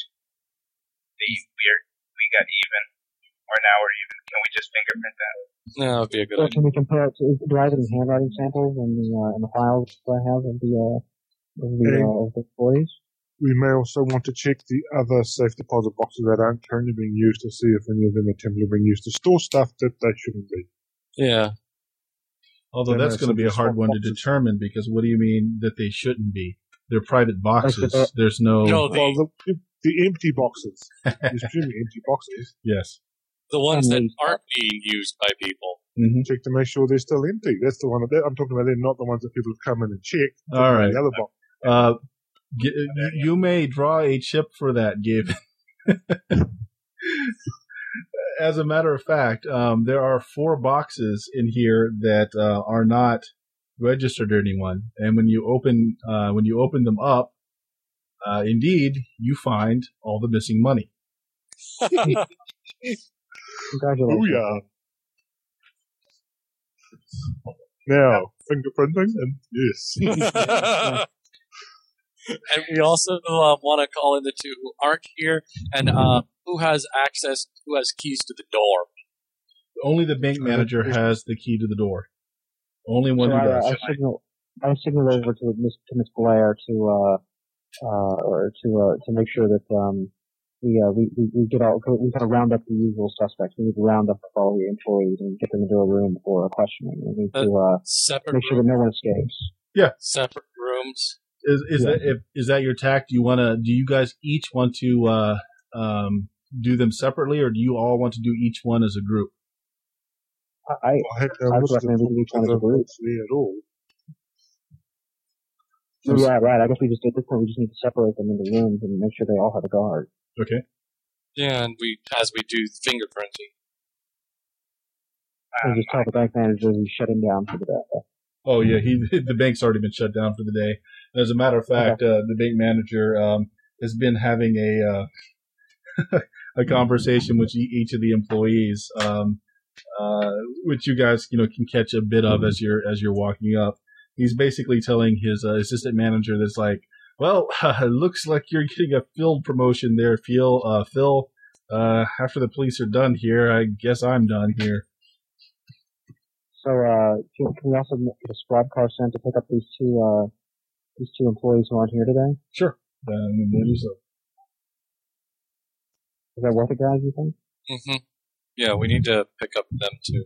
S4: the we're we got even, or now we're even. Can we just fingerprint that?
S5: That would be a good
S6: So
S5: idea.
S6: can we compare it to, do I have any handwriting samples in the, uh, in the files that I have of the, uh, of the,
S3: Hey.
S6: uh, of the employees?
S3: we may also want to check the other safe deposit boxes that aren't currently being used to see if any of them are attempting to being used to store stuff that they shouldn't be.
S5: Yeah.
S2: Although
S3: Then
S2: that's going to be a hard one to determine because what do you mean that they shouldn't be? They're private boxes. There's no.
S5: No, the,
S3: Well, the, the empty boxes, the extremely empty boxes,
S2: yes.
S5: The ones that
S6: Unleashed.
S5: aren't being used by people.
S2: hmm
S3: check to make sure they're still empty. That's the one that I'm talking about. They're not the ones that people have come in and checked. I'm
S2: All
S3: talking about
S2: right.
S3: The other box.
S2: Uh, g- you may draw a chip for that, Gabe. As a matter of fact, um, there are four boxes in here that uh, are not registered to anyone, and when you open uh, when you open them up, uh, indeed you find all the missing money.
S6: Congratulations.
S3: Booyah. Now, fingerprinting and yes.
S5: and we also uh, want to call in the two who aren't here and uh, who has access, who has keys to the door.
S2: Only the bank manager has the key to the door. Only one
S6: So
S2: who
S6: I,
S2: does.
S6: I signal, I signal over to Miss to Miss Blair to uh, uh, or to uh, to make sure that um, we, uh, we we we get all we kind of round up the usual suspects. We need to round up all the employees and get them into a room for questioning. We need to uh,
S5: Separate,
S6: make sure that no one escapes. Yeah.
S5: Separate rooms.
S2: Is is
S6: Yeah.
S2: that if, is that your tact? Do you want to? Do you guys each want to uh, um, do them separately, or do you all want to do each one as a group?
S6: I,
S3: I had no
S6: I
S3: list of
S6: recommend we do each one as a group.
S3: there at all.
S6: I, yeah, right. I guess we just at this point we just need to separate them into rooms and make sure they all have a guard.
S2: Okay.
S5: Yeah, and we as we do fingerprinting.
S6: And
S4: Um,
S6: just tell the bank manager we shut him down for the day.
S2: Oh yeah, he the bank's already been shut down for the day. As a matter of fact, uh, the bank manager um, has been having a uh, a conversation with e- each of the employees, um, uh, which you guys you know can catch a bit of as you're as you're walking up. He's basically telling his uh, assistant manager that's like, "Well, it looks like you're getting a field promotion there, Phil. Uh, Phil, uh, after the police are done here, I guess I'm done here."
S6: So uh, can, can we also get a squad car sent to pick up these two uh, these two employees who aren't here today?
S2: Sure. Then we'll do so.
S6: Is that worth it, guys? You think?
S5: hmm Yeah, we need to pick up them too.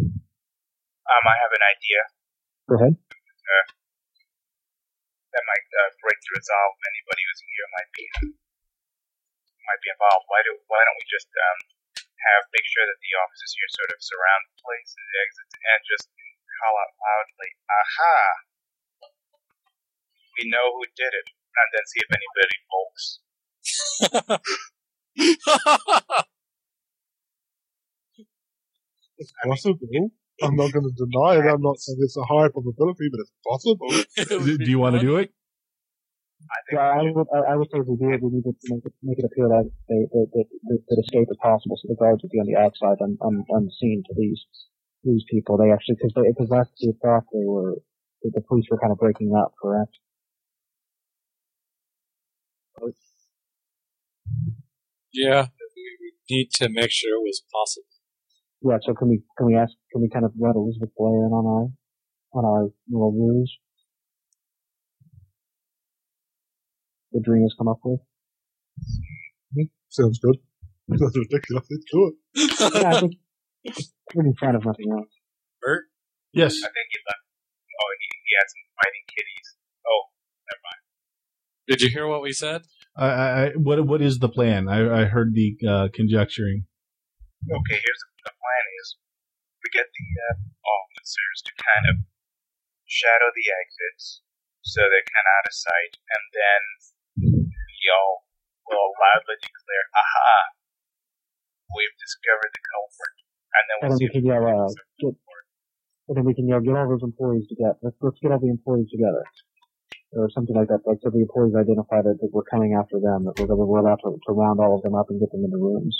S4: um, I have an idea
S6: Go ahead.
S4: that might uh, break the resolve of anybody who's here might be might be involved. Why do why don't we just um, have make sure that the officers here sort of surround the place and the exits and just call out loudly, "Aha!" We we know who did it, and then see if anybody bolts.
S3: It's possible. I'm not going to deny it. I'm not saying it's a high probability, but it's possible.
S2: Do, do you want to do it?
S4: I think
S6: Yeah, I would, I, I would say if we do it, we need to make it, make it appear that, they, that, that, that, that escape is possible, so the guards would be on the outside, un, un, unseen to these, these people. They actually, cause they, cause last we thought they were, that the police were kind of breaking up, correct?
S5: yeah, we need to make sure it was possible.
S6: Yeah, so can we, can we ask, can we kind of let Elizabeth Blair in on our, on our little ruse? The dream has come up with?
S3: Sounds good. That's ridiculous. It's good.
S6: Yeah, I think, in front of nothing else.
S5: Bert?
S2: Yes.
S4: I think he left. Oh, he, he had some fighting kitties. Oh, never mind.
S5: Did you hear what we said?
S2: I, I, I- what what is the plan? I, I heard the uh, conjecturing.
S4: Okay, here's the, plan: is we get the uh, officers to kind of shadow the exits so they're kind of out of sight, and then we all will loudly declare, "Aha! We've discovered the culprit," and then we'll
S6: then
S4: see
S6: we can yell, uh, get, and then we can yell, get all those employees together. Let's, let's get all the employees together. Or something like that. Like, so the employees identify that, that we're coming after them, that we're, gonna- we're allowed to, to round all of them up and get them into rooms.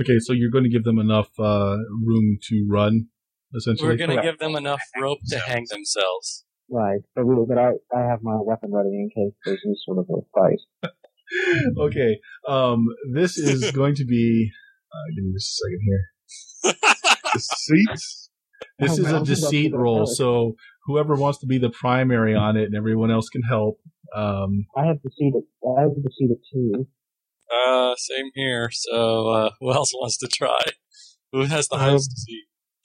S2: Okay, so you're going to give them enough uh, room to run, essentially.
S5: We're going to
S6: Correct.
S5: give them enough rope to hang themselves.
S6: Right. But we, but I, I have my weapon ready in case there's any sort of a fight.
S2: okay, um, this is going to be. Uh, give me just a second here.
S3: The seats.
S2: This
S6: Oh,
S2: is
S6: man,
S2: a
S6: I'm about to
S2: deceit
S6: go
S2: roll, so whoever wants to be the primary on it and everyone else can help. Um,
S6: I have defeated, I have defeated two.
S5: Uh, same here. So, uh, who else wants to try? Who has the
S3: Um,
S5: highest seat?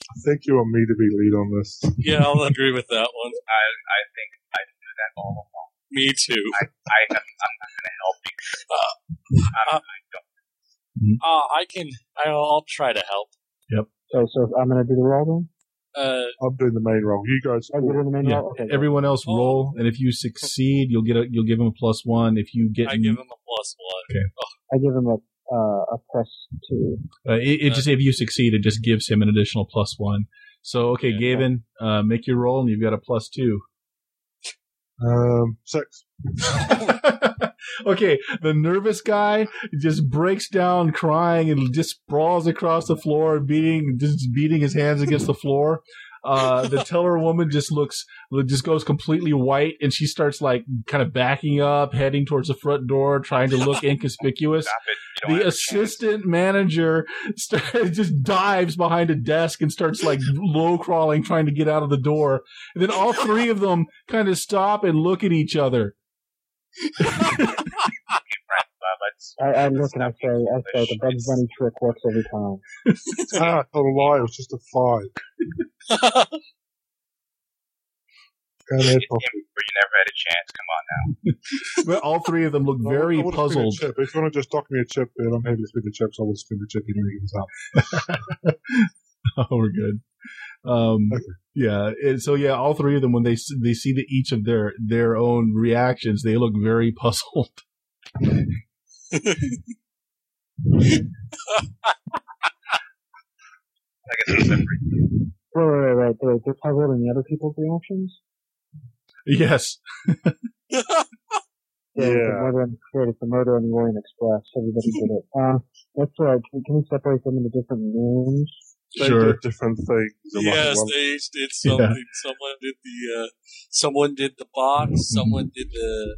S3: I think you want me to be lead on this.
S5: Yeah, I'll agree with that one.
S4: I, I think I can do that all along.
S5: Me too.
S4: I am, I'm not going to help you. I'm,
S5: uh,
S4: I don't.
S5: Uh, I can. I'll, I'll try to help. Yep.
S6: So, so I'm gonna do the roll then?
S5: Uh,
S3: I'm doing the main role. You guys.
S6: Oh, you're doing the main
S2: Yeah,
S6: roll? Okay.
S2: everyone else
S5: Oh.
S2: roll, and if you succeed, you'll get a you'll give him a plus one. If you get,
S5: I give him a plus one.
S6: Okay, I give him a, uh, a plus two.
S2: uh, it, it just if you succeed, it just gives him an additional plus one. So okay,
S5: Yeah.
S2: Gavin, uh, make your roll, and you've got a plus two.
S3: Um, six.
S2: okay, the nervous guy just breaks down crying and just sprawls across the floor, beating just beating his hands against the floor. Uh, the teller woman just looks, just goes completely white, and she starts like kind of backing up, heading towards the front door, trying to look inconspicuous.
S4: Stop it. You don't
S2: The
S4: have a chance.
S2: assistant manager start, just dives behind a desk and starts like low crawling, trying to get out of the door. And then all three of them kind of stop and look at each other.
S4: Let's,
S6: I, I look
S4: let's
S6: and I
S4: not
S6: say, I say,
S4: foolish.
S6: the Bugs
S4: It's-
S6: Bunny trick works every time.
S3: ah, not a lie. It was just a five. Go ahead,
S4: Game where you never had a chance. Come on now.
S2: But all three of them look
S3: I
S2: very
S3: I would've a
S2: puzzled.
S3: Chip. If you want to just dock me a chip, then I'm happy to spin the chips. I will just spin the chip. You don't give us up.
S2: Oh, we're good. Um,
S3: Okay.
S2: yeah. and so yeah, all three of them when they they see the, each of their their own reactions, they look very puzzled.
S4: I guess we'll separate.
S6: Wait, wait, wait, wait, wait. They're puzzled in the other people's reactions?
S2: yes.
S6: Yeah.
S3: Yeah.
S6: The murder on the it's the murder on the Orient Express. Everybody did it. Uh, let's, uh, can, can we separate them into different rooms?
S3: They
S2: Sure.
S3: did different things.
S5: yes, they each did something. Someone did the. Uh, someone did the box. Someone did the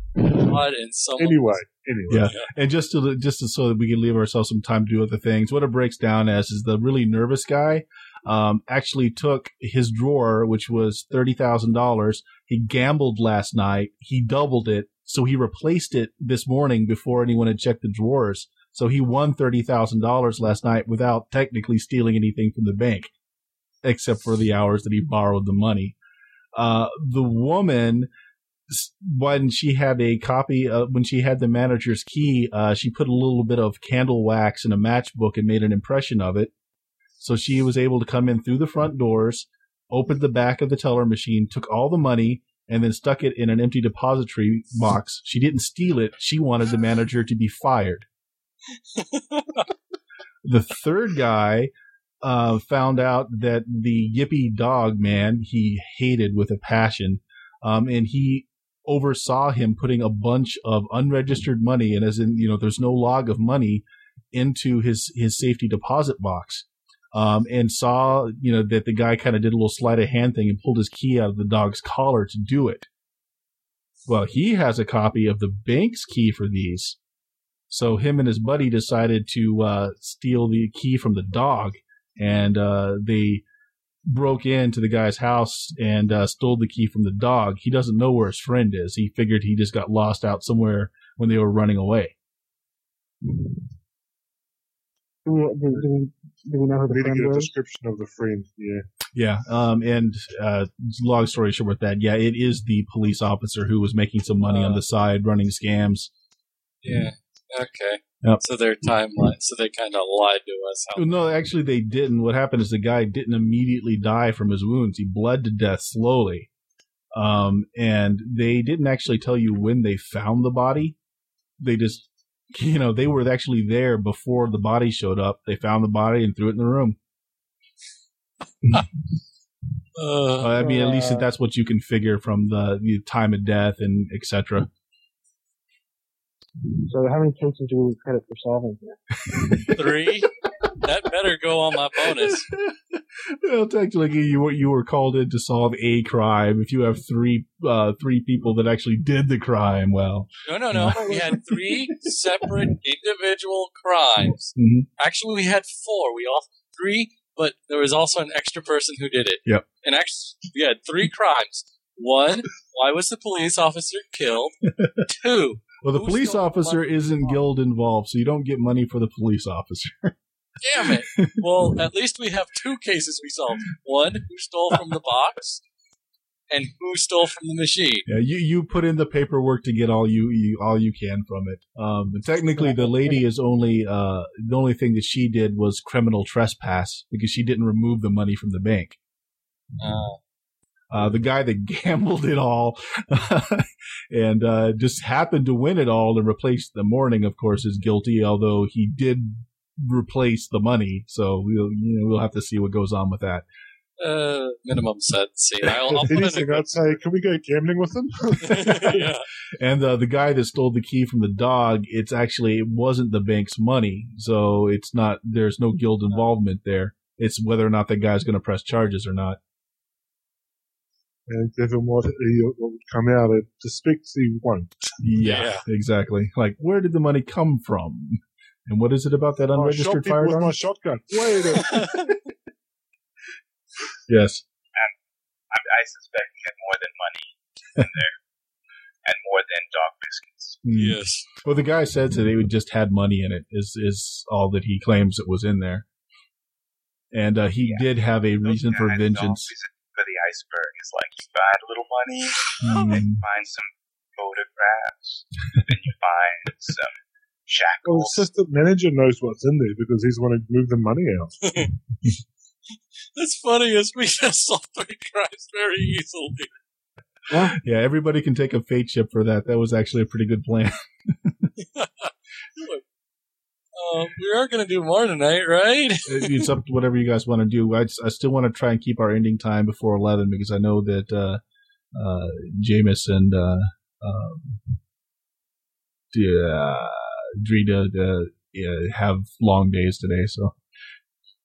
S5: pod, and someone.
S3: Anyway, anyway.
S2: Yeah. And just to just to, so that we can leave ourselves some time to do other things, what it breaks down as is the really nervous guy um, actually took his drawer, which was thirty thousand dollars. He gambled last night. He doubled it, so he replaced it this morning before anyone had checked the drawers. So he won thirty thousand dollars last night without technically stealing anything from the bank, except for the hours that he borrowed the money. Uh, the woman when she had a copy uh, when she had the manager's key uh, she put a little bit of candle wax in a matchbook and made an impression of it so she was able to come in through the front doors opened the back of the teller machine took all the money and then stuck it in an empty depository box. She didn't steal it. She wanted the manager to be fired. the third guy uh, found out that the Yippy dog man he hated with a passion, um, and he oversaw him putting a bunch of unregistered money, and as in you know, there's no log of money into his his safety deposit box. Um, and saw, you know, that the guy kind of did a little sleight of hand thing and pulled his key out of the dog's collar to do it. Well, he has a copy of the bank's key for these. So him and his buddy decided to uh, steal the key from the dog, and uh, they broke into the guy's house and uh, stole the key from the dog. He doesn't know where his friend is. He figured he just got lost out somewhere when they were running away.
S6: Do we, do, do we, do we know who the
S3: Need
S6: friend
S3: get a
S6: was?
S3: description of the friend. Yeah.
S2: Yeah. Um, and uh, long story short with that, yeah, it is the police officer who was making some money on the side, running scams.
S5: Yeah. Okay.
S2: Yep.
S5: So their timeline. So they kind of lied to us.
S2: No, actually, they didn't. What happened is the guy didn't immediately die from his wounds. He bled to death slowly. Um, and they didn't actually tell you when they found the body. They just, you know, they were actually there before the body showed up. They found the body and threw it in the room.
S5: uh,
S2: I mean, at least that's what you can figure from the, the time of death and etc.
S6: So how many cases do we credit for solving here?
S5: three. that better go on my bonus.
S2: well, technically, you were you were called in to solve a crime. If you have three uh, three people that actually did the crime, well,
S5: No, no, no. We had three separate individual crimes.
S2: Mhm.
S5: Actually, we had four. We all three, but there was also an extra person who did it.
S2: Yep.
S5: And actually, we had three crimes. One, why was the police officer killed? Two,
S2: well, the police officer isn't guild involved, so you don't get money for the police officer.
S5: damn it. Well, at least we have two cases we solved. One, who stole from the box, and who stole from the machine.
S2: yeah, you you put in the paperwork to get all you, you all you can from it. Um, technically, the lady is only uh the only thing that she did was criminal trespass because she didn't remove the money from the bank.
S5: Uh,
S2: uh, the guy that gambled it all and uh, just happened to win it all and replace the morning, of course, is guilty. Although he did replace the money, so we'll you know we'll have to see what goes on with that.
S5: uh, minimum set scene. I'll, I'll
S3: if
S5: put in
S3: anything, I'd say, can we go gambling with them?
S5: yeah.
S2: And uh, the guy that stole the key from the dog, it's actually it wasn't the bank's money, so it's not. There's no guild involvement there. It's whether or not that guy's going to press charges or not.
S3: And given what, he, what would come out, it suspects he won't.
S2: Yeah,
S5: Yeah.
S2: exactly. Like, where did the money come from? And what is it about that unregistered
S3: people
S2: firearm?
S3: my shotgun. Wait a
S2: Yes.
S4: I, I suspect he had more than money in there, and more than dog biscuits.
S5: Yes.
S2: Well, the guy said that it just had money in it. Is is all that he claims it was in there, and uh, he
S4: Yeah.
S2: did have a reason for
S4: guys,
S2: vengeance.
S4: Iceberg is like you find a little money, then
S2: Mm,
S4: you find some photographs, then you find some
S3: Well,
S4: shackles.
S3: the assistant manager knows what's in there because he's the one who moved the money out.
S5: That's funny as we just solved three crimes very easily.
S2: yeah, everybody can take a fate chip for that. That was actually a pretty good plan.
S5: Um, we are going to do more tonight, right?
S2: it's up to whatever you guys want to do. I, I still want to try and keep our ending time before eleven because I know that uh, uh, Jameis and uh, um, yeah, Drita uh, yeah, have long days today. So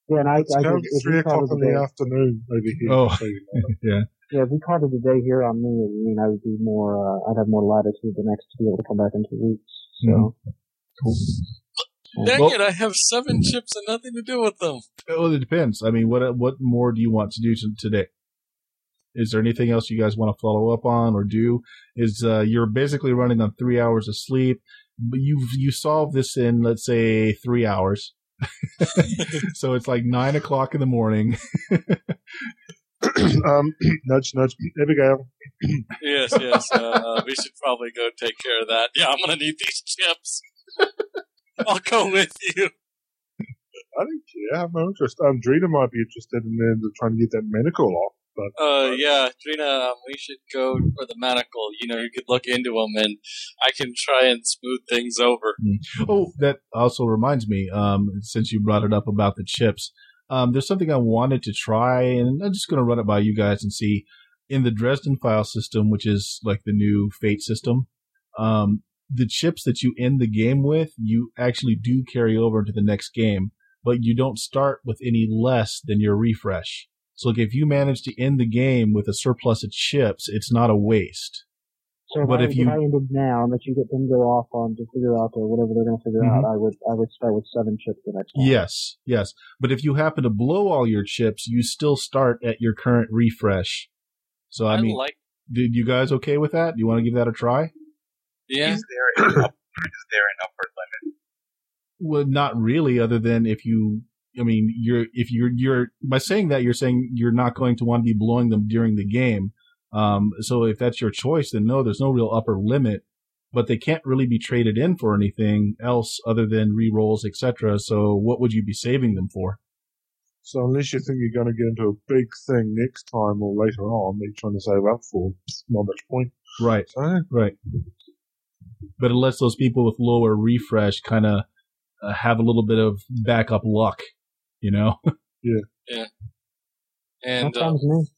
S6: Yeah, and I,
S3: It's
S6: I
S3: kind
S6: did,
S3: three o'clock in the
S6: day,
S3: afternoon over here.
S2: Oh.
S3: so you know.
S2: yeah,
S6: yeah, if we called it a day here on me, I mean, I would be more, uh, I'd have more latitude the next to be able to come back in two weeks. So,
S5: Dang
S2: Well-
S5: it, I have seven chips and nothing to do with them.
S2: well, it depends. I mean, what what more do you want to do to, today? Is there anything else you guys want to follow up on or do? Is uh, you're basically running on three hours of sleep, but you you solve this in let's say three hours. so it's like nine o'clock in the morning.
S3: um, nudge, nudge. Abigail,
S5: Yes, yes. Uh, we should probably go take care of that. Yeah, I'm going to need these chips. I'll go with you.
S3: I don't care. I have no interest. Um, Drita might be interested in them trying to get that medical off. But
S5: Uh, yeah, Trina, um, we should go for the manacle. You know, you could look into them, and I can try and smooth things over.
S2: Oh, that also reminds me. Um, since you brought it up about the chips, um, there's something I wanted to try, and I'm just going to run it by you guys and see. In the Dresden file system, which is like the new Fate system, um, the chips that you end the game with, you actually do carry over into the next game, but you don't start with any less than your refresh. So, like, if you manage to end the game with a surplus of chips, it's not a waste.
S6: So
S2: But
S6: if,
S2: if you-
S6: if I ended now and let you get them go off on to figure out or whatever they're going to figure
S2: Mhm.
S6: out, I would I would start with seven chips the next time.
S2: Yes, yes. But if you happen to blow all your chips, you still start at your current refresh. So I,
S5: I
S2: mean,
S5: like,
S2: did you guys okay with that? Do you want to give that a try?
S5: Yeah.
S4: Is there an upper, is there an upper limit?
S2: Well, not really. Other than if you, I mean, you're if you're you're by saying that you're saying you're not going to want to be blowing them during the game. Um, so if that's your choice, then no, there's no real upper limit. But they can't really be traded in for anything else other than re-rolls, etc. So what would you be saving them for?
S3: so unless you think you're going to get into a big thing next time or later on, that you're trying to save up for, not much point.
S2: Right.
S3: So
S2: Right. But it lets those people with lower refresh kind of uh, have a little bit of backup luck, you know?
S5: And
S6: that
S5: uh,
S6: sounds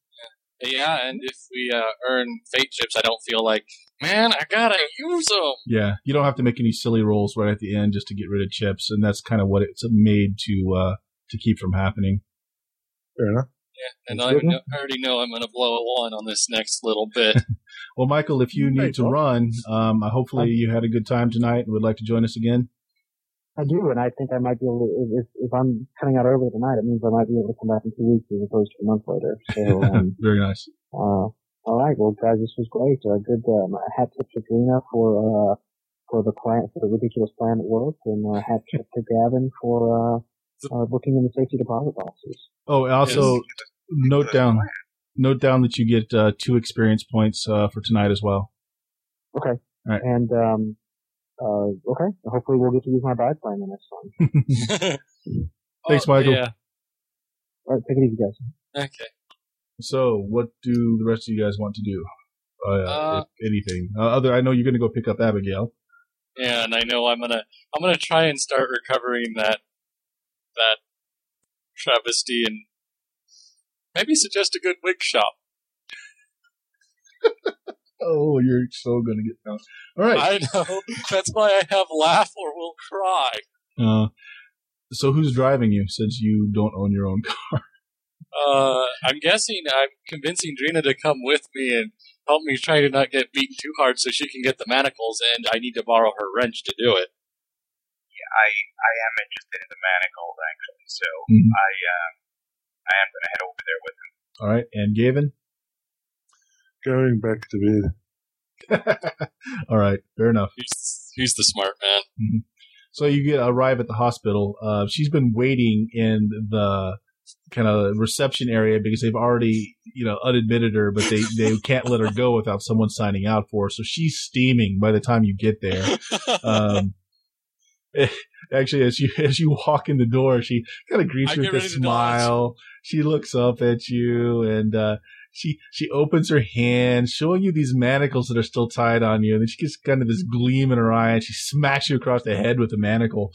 S5: yeah, and if we uh, earn fate chips, I don't feel like, man, I gotta use them.
S2: yeah. You don't have to make any silly rolls right at the end just to get rid of chips. And that's kind of what it's made to, uh, to keep from happening.
S3: fair enough.
S5: And I,
S6: good,
S5: know, I already know I'm gonna blow a one on this next little bit.
S2: Well, Michael, if you need to run, um, uh, hopefully you had a good time tonight and would like to join us again.
S6: I do, and I think I might be able to. If, if I'm coming out early tonight, it means I might be able to come back in two weeks as opposed to a month later. So, um,
S2: Very nice.
S6: uh, all right, well, guys, this was great. Uh, good. Um, hat tip to Trina for uh, for the plan for the ridiculous plan at work, and uh, hat tip to Gavin for uh, uh, booking in the safety deposit boxes.
S2: Oh, also
S5: Yes.
S2: note down, note down that you get, uh, two experience points, uh, for tonight as well.
S6: Okay.
S2: right.
S6: And um, uh, okay. Hopefully, we'll get to use my bad plan the next time.
S2: Thanks,
S5: Oh,
S2: Michael.
S5: Yeah.
S6: All right, take it easy, guys.
S5: Okay.
S2: So, what do the rest of you guys want to do? Uh,
S5: Uh,
S2: if anything. Uh, other, I know you're going to go pick up Abigail.
S5: Yeah, and I know I'm gonna I'm gonna try and start recovering that that travesty and maybe suggest a good wig shop.
S2: Oh, you're so going to get found. All right.
S5: I know. That's why I have laugh or will cry.
S2: Uh, so who's driving you since you don't own your own car?
S5: Uh, I'm guessing I'm convincing Drina to come with me and help me try to not get beaten too hard so she can get the manacles, and I need to borrow her wrench to do it.
S4: I I am interested in the manacles actually, so
S2: Mhm.
S4: I uh, I am going to head over there with him.
S2: All right. And Gavin?
S3: Going back to bed.
S2: All right. Fair enough.
S5: He's, he's the smart man.
S2: So you get arrive at the hospital. Uh, she's been waiting in the kind of reception area because they've already, you know, unadmitted her, but they, they can't let her go without someone signing out for her. So she's steaming by the time you get there. Um, actually, as you, as you walk in the door, she kind of greets you with a
S5: ready to dodge.
S2: smile. She looks up at you and, uh, she, she opens her hand, showing you these manacles that are still tied on you. And then she gets kind of this gleam in her eye and she smacks you across the head with the manacle.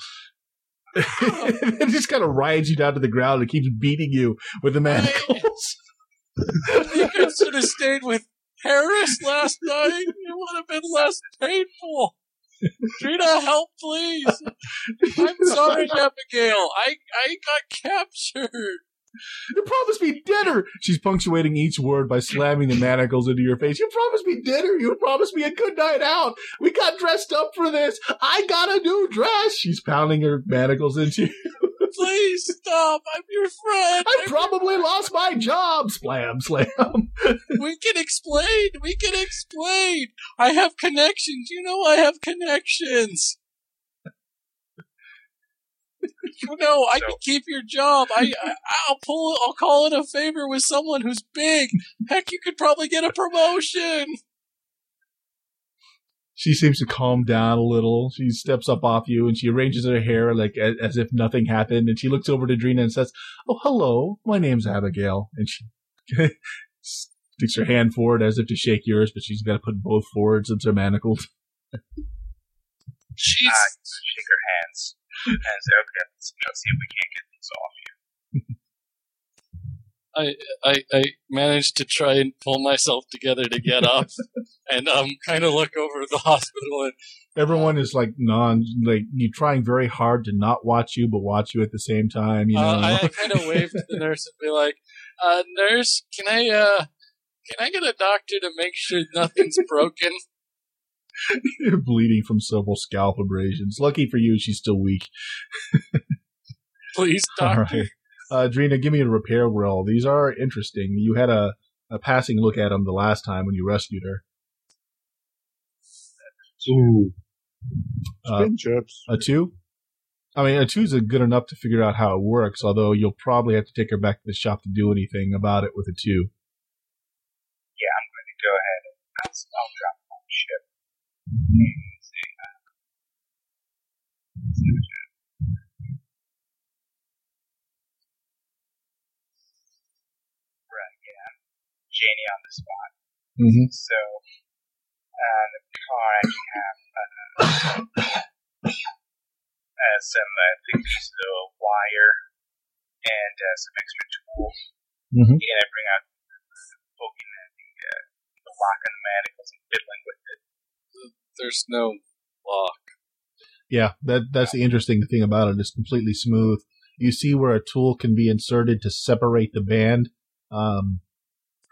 S2: and then just kind of rides you down to the ground and keeps beating you with the manacles.
S5: I should have stayed with Harris last night. It would have been less painful. Trina, help, please. I'm sorry, Abigail. I I got captured.
S2: You promised me dinner. She's punctuating each word by slamming the manacles into your face. You promised me dinner. You promised me a good night out. We got dressed up for this. I got a new dress. She's pounding her manacles into you.
S5: Please stop. I'm your friend.
S2: I probably lost my job. Slam, slam.
S5: we can explain. We can explain. I have connections. You know I have connections. You know I can keep your job. I, I I'll pull. I'll call in a favor with someone who's big. Heck, you could probably get a promotion.
S2: She seems to calm down a little. She steps up off you and she arranges her hair like as, as if nothing happened. And she looks over to Drina and says, "Oh, hello. My name's Abigail." And she Sticks her hand forward as if to shake yours, but she's got to put both forward since they're manacled.
S5: Jeez.
S4: Uh, shake her hands and say, okay, let's, let's see if we can't get these off.
S5: I, I I managed to try and pull myself together to get up, and um, kind of look over the hospital and
S2: Everyone is like non, like you trying very hard to not watch you, but watch you at the same time. You know,
S5: uh, I, kind of waved to the nurse and be like, uh, "Nurse, can I uh, can I get a doctor to make sure nothing's broken?"
S2: You're bleeding from several scalp abrasions. Lucky for you, she's still weak.
S5: Please, doctor.
S2: Right, uh, Drina, give me a repair roll. These are interesting. You had a, a passing look at them the last time when you rescued her.
S3: Ooh.
S2: Uh,
S3: chips.
S2: A two? I mean, a two is good enough to figure out how it works, although you'll probably have to take her back to the shop to do anything about it with a two.
S4: Yeah, I'm going to go ahead and I'll, I'll drop my ship. Right, Janie on the spot.
S2: Mm-hmm.
S4: So, uh, the car actually have uh, uh, some uh, big pieces of wire and uh, some extra tools.
S2: Mhm.
S4: And I bring out poking at the, uh, the lock on the manacles and fiddling with it.
S5: There's no lock.
S2: Yeah, that that's the interesting thing about it. It's completely smooth. You see where a tool can be inserted to separate the band, um,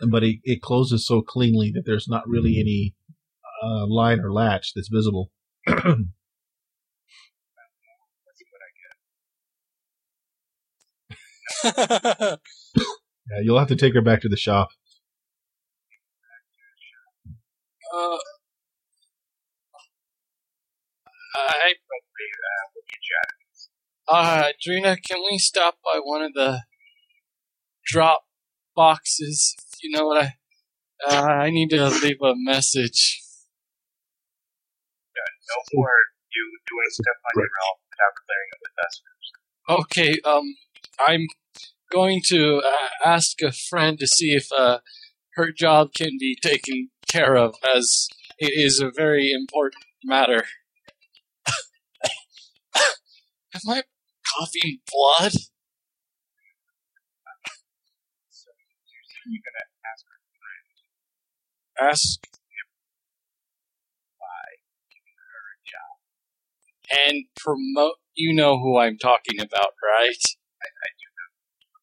S2: but it, it closes so cleanly that there's not really any uh, line or latch that's visible.
S4: Let's what I get.
S2: Yeah, you'll have to take her back to the shop.
S5: uh, I
S4: Hopefully, uh, we'll get you
S5: Uh, Drina, can we stop by one of the drop boxes? You know what I? Uh, I need to leave a message.
S4: No more you doing stuff on your own without clearing it with us.
S5: Okay, um, I'm going to uh, ask a friend to see if uh, her job can be taken care of, as it is a very important matter. Am I coughing blood?
S4: So you're gonna Ask why giving her a job.
S5: and promote. You know who I'm talking about, right?
S4: I, I do know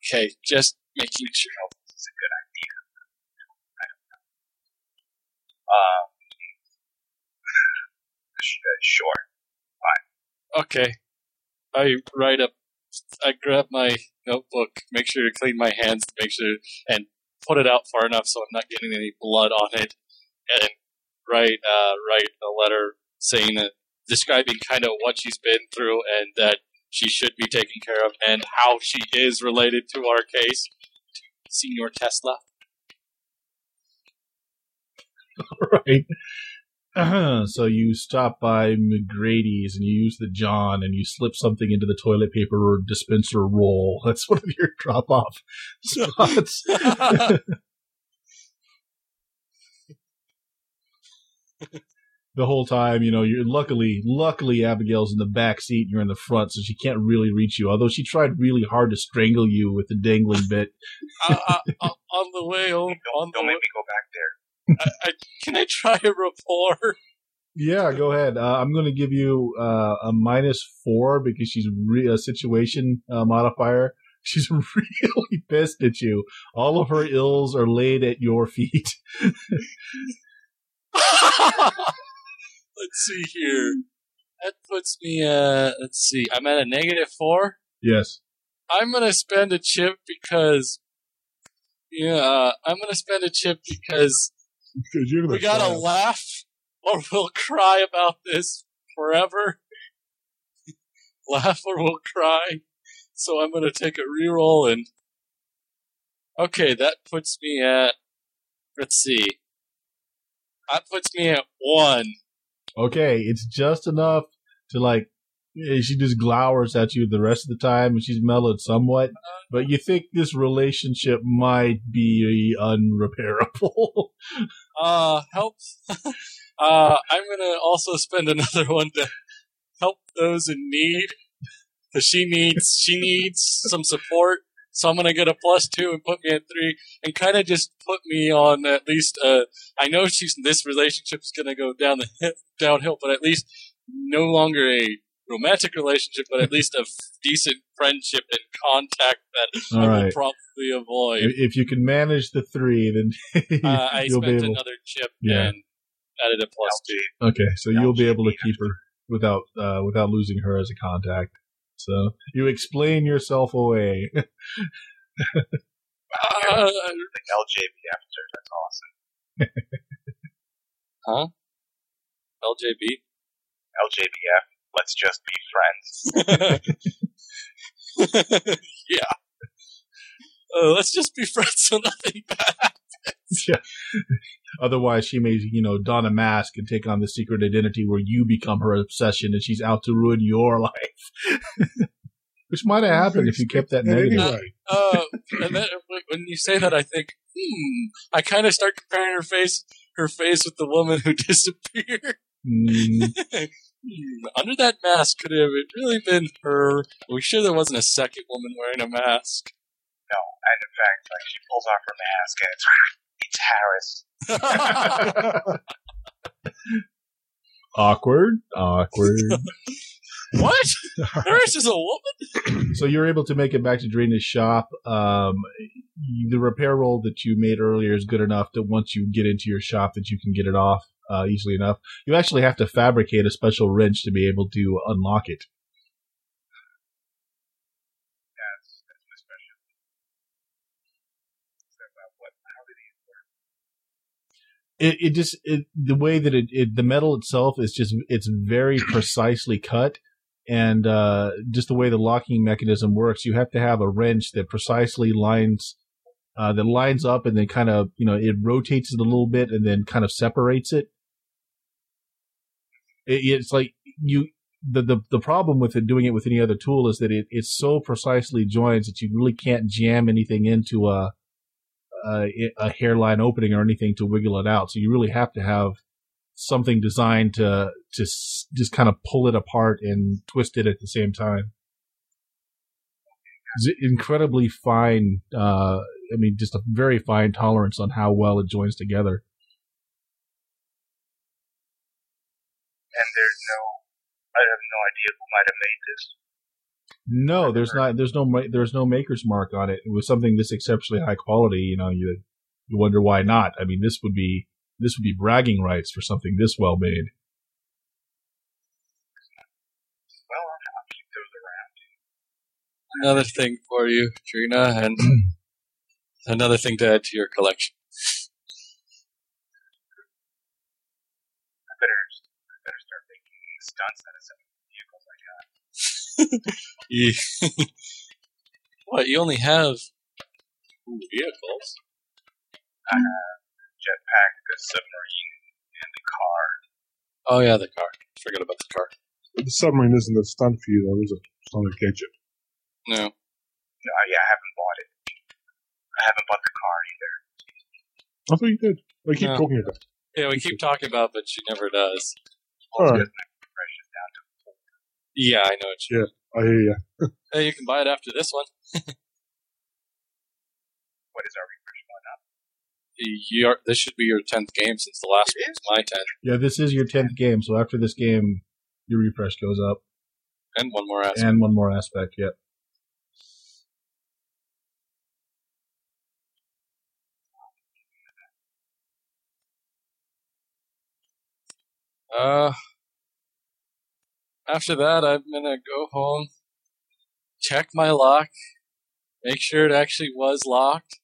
S5: Okay, just making sure.
S4: this is a good idea. Um, sure.
S5: Okay. I write up. I grab my notebook, make sure to clean my hands, make sure, and put it out far enough so I'm not getting any blood on it, and write uh, write a letter saying that describing kind of what she's been through and that she should be taken care of and how she is related to our case. To Senior Tesla.
S2: right. so you stop by McGrady's and you use the John and you slip something into the toilet paper dispenser roll. That's one of your drop off spots. the whole time, you know, you're luckily, luckily Abigail's in the back seat and you're in the front, so she can't really reach you. Although she tried really hard to strangle you with the dangling bit.
S5: uh, uh, uh, on the way home,
S4: Don't,
S5: on the
S4: don't
S5: way,
S4: make me go back there.
S5: I, I, can I try a rapport?
S2: Yeah, go ahead. Uh, I'm going to give you uh, a minus four because she's re- a situation uh, modifier. She's really pissed at you. All of her ills are laid at your feet.
S5: let's see here. That puts me uh let's see. I'm at a negative four.
S2: yes.
S5: I'm gonna spend a chip because yeah, uh, I'm gonna spend a chip because we gotta laugh or we'll cry about this forever. laugh or we'll cry. So I'm gonna take a reroll and Okay, that puts me at let's see. That puts me at one.
S2: Okay, it's just enough to like eh, She just glowers at you the rest of the time, and she's mellowed somewhat. But you think this relationship might be unrepairable.
S5: Uh, help. uh, I'm gonna also spend another one to help those in need. Cause she needs, she needs some support. So I'm gonna get a plus two and put me at three and kind of just put me on at least, uh, I know she's, this relationship is gonna go down the, hi- downhill, but at least no longer a romantic relationship, but at least a f- decent friendship and contact that
S2: All
S5: I will probably avoid.
S2: If if you can manage the three, then
S5: Uh, I
S2: you'll be
S5: spent
S2: able.
S5: another chip
S2: Yeah.
S5: and added a plus two.
S2: Okay, so you'll be able to keep her without uh, without losing her as a contact. So you explain yourself away.
S5: Uh,
S4: The LJB after, that's awesome. Huh?
S5: LJB.
S4: LJBF, let's just be friends.
S5: yeah. Uh, let's just be friends so nothing bad. Yeah.
S2: Otherwise, she may you know don a mask and take on the secret identity where you become her obsession, and she's out to ruin your life. Which might have happened if you kept that negative.
S3: Anyway,
S5: Uh, and then when you say that, I think, hmm, I kind of start comparing her face, her face with the woman who disappeared.
S2: Mm,
S5: Hmm, under that mask, could have it really been her? Are we sure there wasn't a second woman wearing a mask?
S4: No, and in fact, like she pulls off her mask and it's it's Harris.
S2: awkward, awkward.
S5: what? Harris is a woman?
S2: so you're able to make it back to Drina's shop. Um, the repair roll that you made earlier is good enough that once you get into your shop, that you can get it off uh, easily enough. You actually have to fabricate a special wrench to be able to unlock it.
S4: That's that's my specialty. So, what? How did he work?
S2: it, it just it, the way that it, it the metal itself is just it's very precisely cut and uh just the way the locking mechanism works you have to have a wrench that precisely lines uh that lines up and then kind of you know it rotates it a little bit and then kind of separates it, it it's like you the, the the problem with it doing it with any other tool is that it, it's so precisely joins that you really can't jam anything into a a, a hairline opening or anything to wiggle it out. So you really have to have something designed to to just kind of pull it apart and twist it at the same time. It's incredibly fine. Uh, I mean, just a very fine tolerance on how well it joins together.
S4: And there's no, I have no idea who might have made this.
S2: No, there's not. There's no. There's no maker's mark on it. It was something this exceptionally high quality. You know, you you wonder why not. I mean, this would be this would be bragging rights for something this well made.
S4: Well, I'll, I'll keep those around.
S5: Another thing for you, Drina, and another thing to add to your collection.
S4: I better, I better start making stunts out of some of the vehicles I got.
S5: You, what? You only have two vehicles?
S4: I have jetpack, the submarine, and the car.
S5: Oh yeah, the car. Forget about the car.
S3: the submarine isn't a stunt for you, though, is it? It's not a gadget.
S5: No.
S4: No, yeah, I haven't bought it. I haven't bought the car either.
S3: I thought you did. We keep
S5: No.
S3: talking about it.
S5: Yeah, we keep talking about, but she never does.
S3: All right.
S4: Because my compression's down to
S5: Yeah, I know. It's,
S3: Yeah. I hear you.
S5: Hey, you can buy it after this one.
S4: what is our refresh one up?
S5: Your, this should be your tenth game since the last
S4: It
S5: one was my tenth,
S2: Yeah, this is your tenth game. So after this game, your refresh goes up,
S5: and one more aspect.
S2: and one more aspect. Yep.
S5: Uh, after that, I'm gonna go home, check my lock, make sure it actually was locked,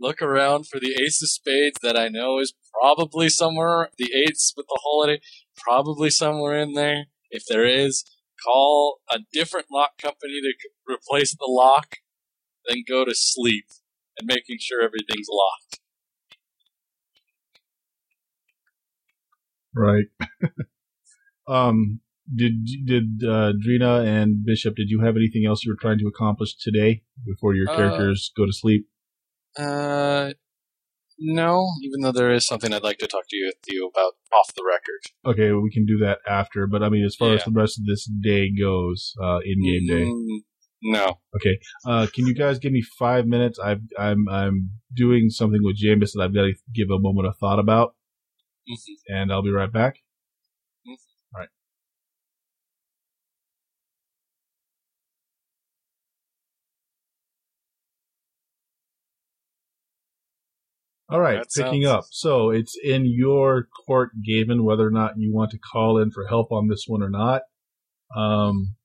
S5: look around for the ace of spades that I know is probably somewhere, the eights with the holiday, probably somewhere in there. If there is, call a different lock company to replace the lock, then go to sleep and making sure everything's locked.
S2: Right. um, did did uh, Drina and Bishop? Did you have anything else you were trying to accomplish today before your
S5: Uh,
S2: characters go to sleep?
S5: Uh, no. Even though there is something I'd like to talk to you, you about off the record.
S2: Okay, we can do that after. But I mean, as far as the rest of this day goes, uh, in game day.
S5: Mm, no.
S2: Okay. Uh, can you guys give me five minutes? I've, I'm I'm doing something with Jameis that I've got to give a moment of thought about,
S5: Mhm.
S2: and I'll be right back. All right,
S5: That
S2: picking
S5: sounds-
S2: up. So it's in your court, Gavin, whether or not you want to call in for help on this one or not. Um,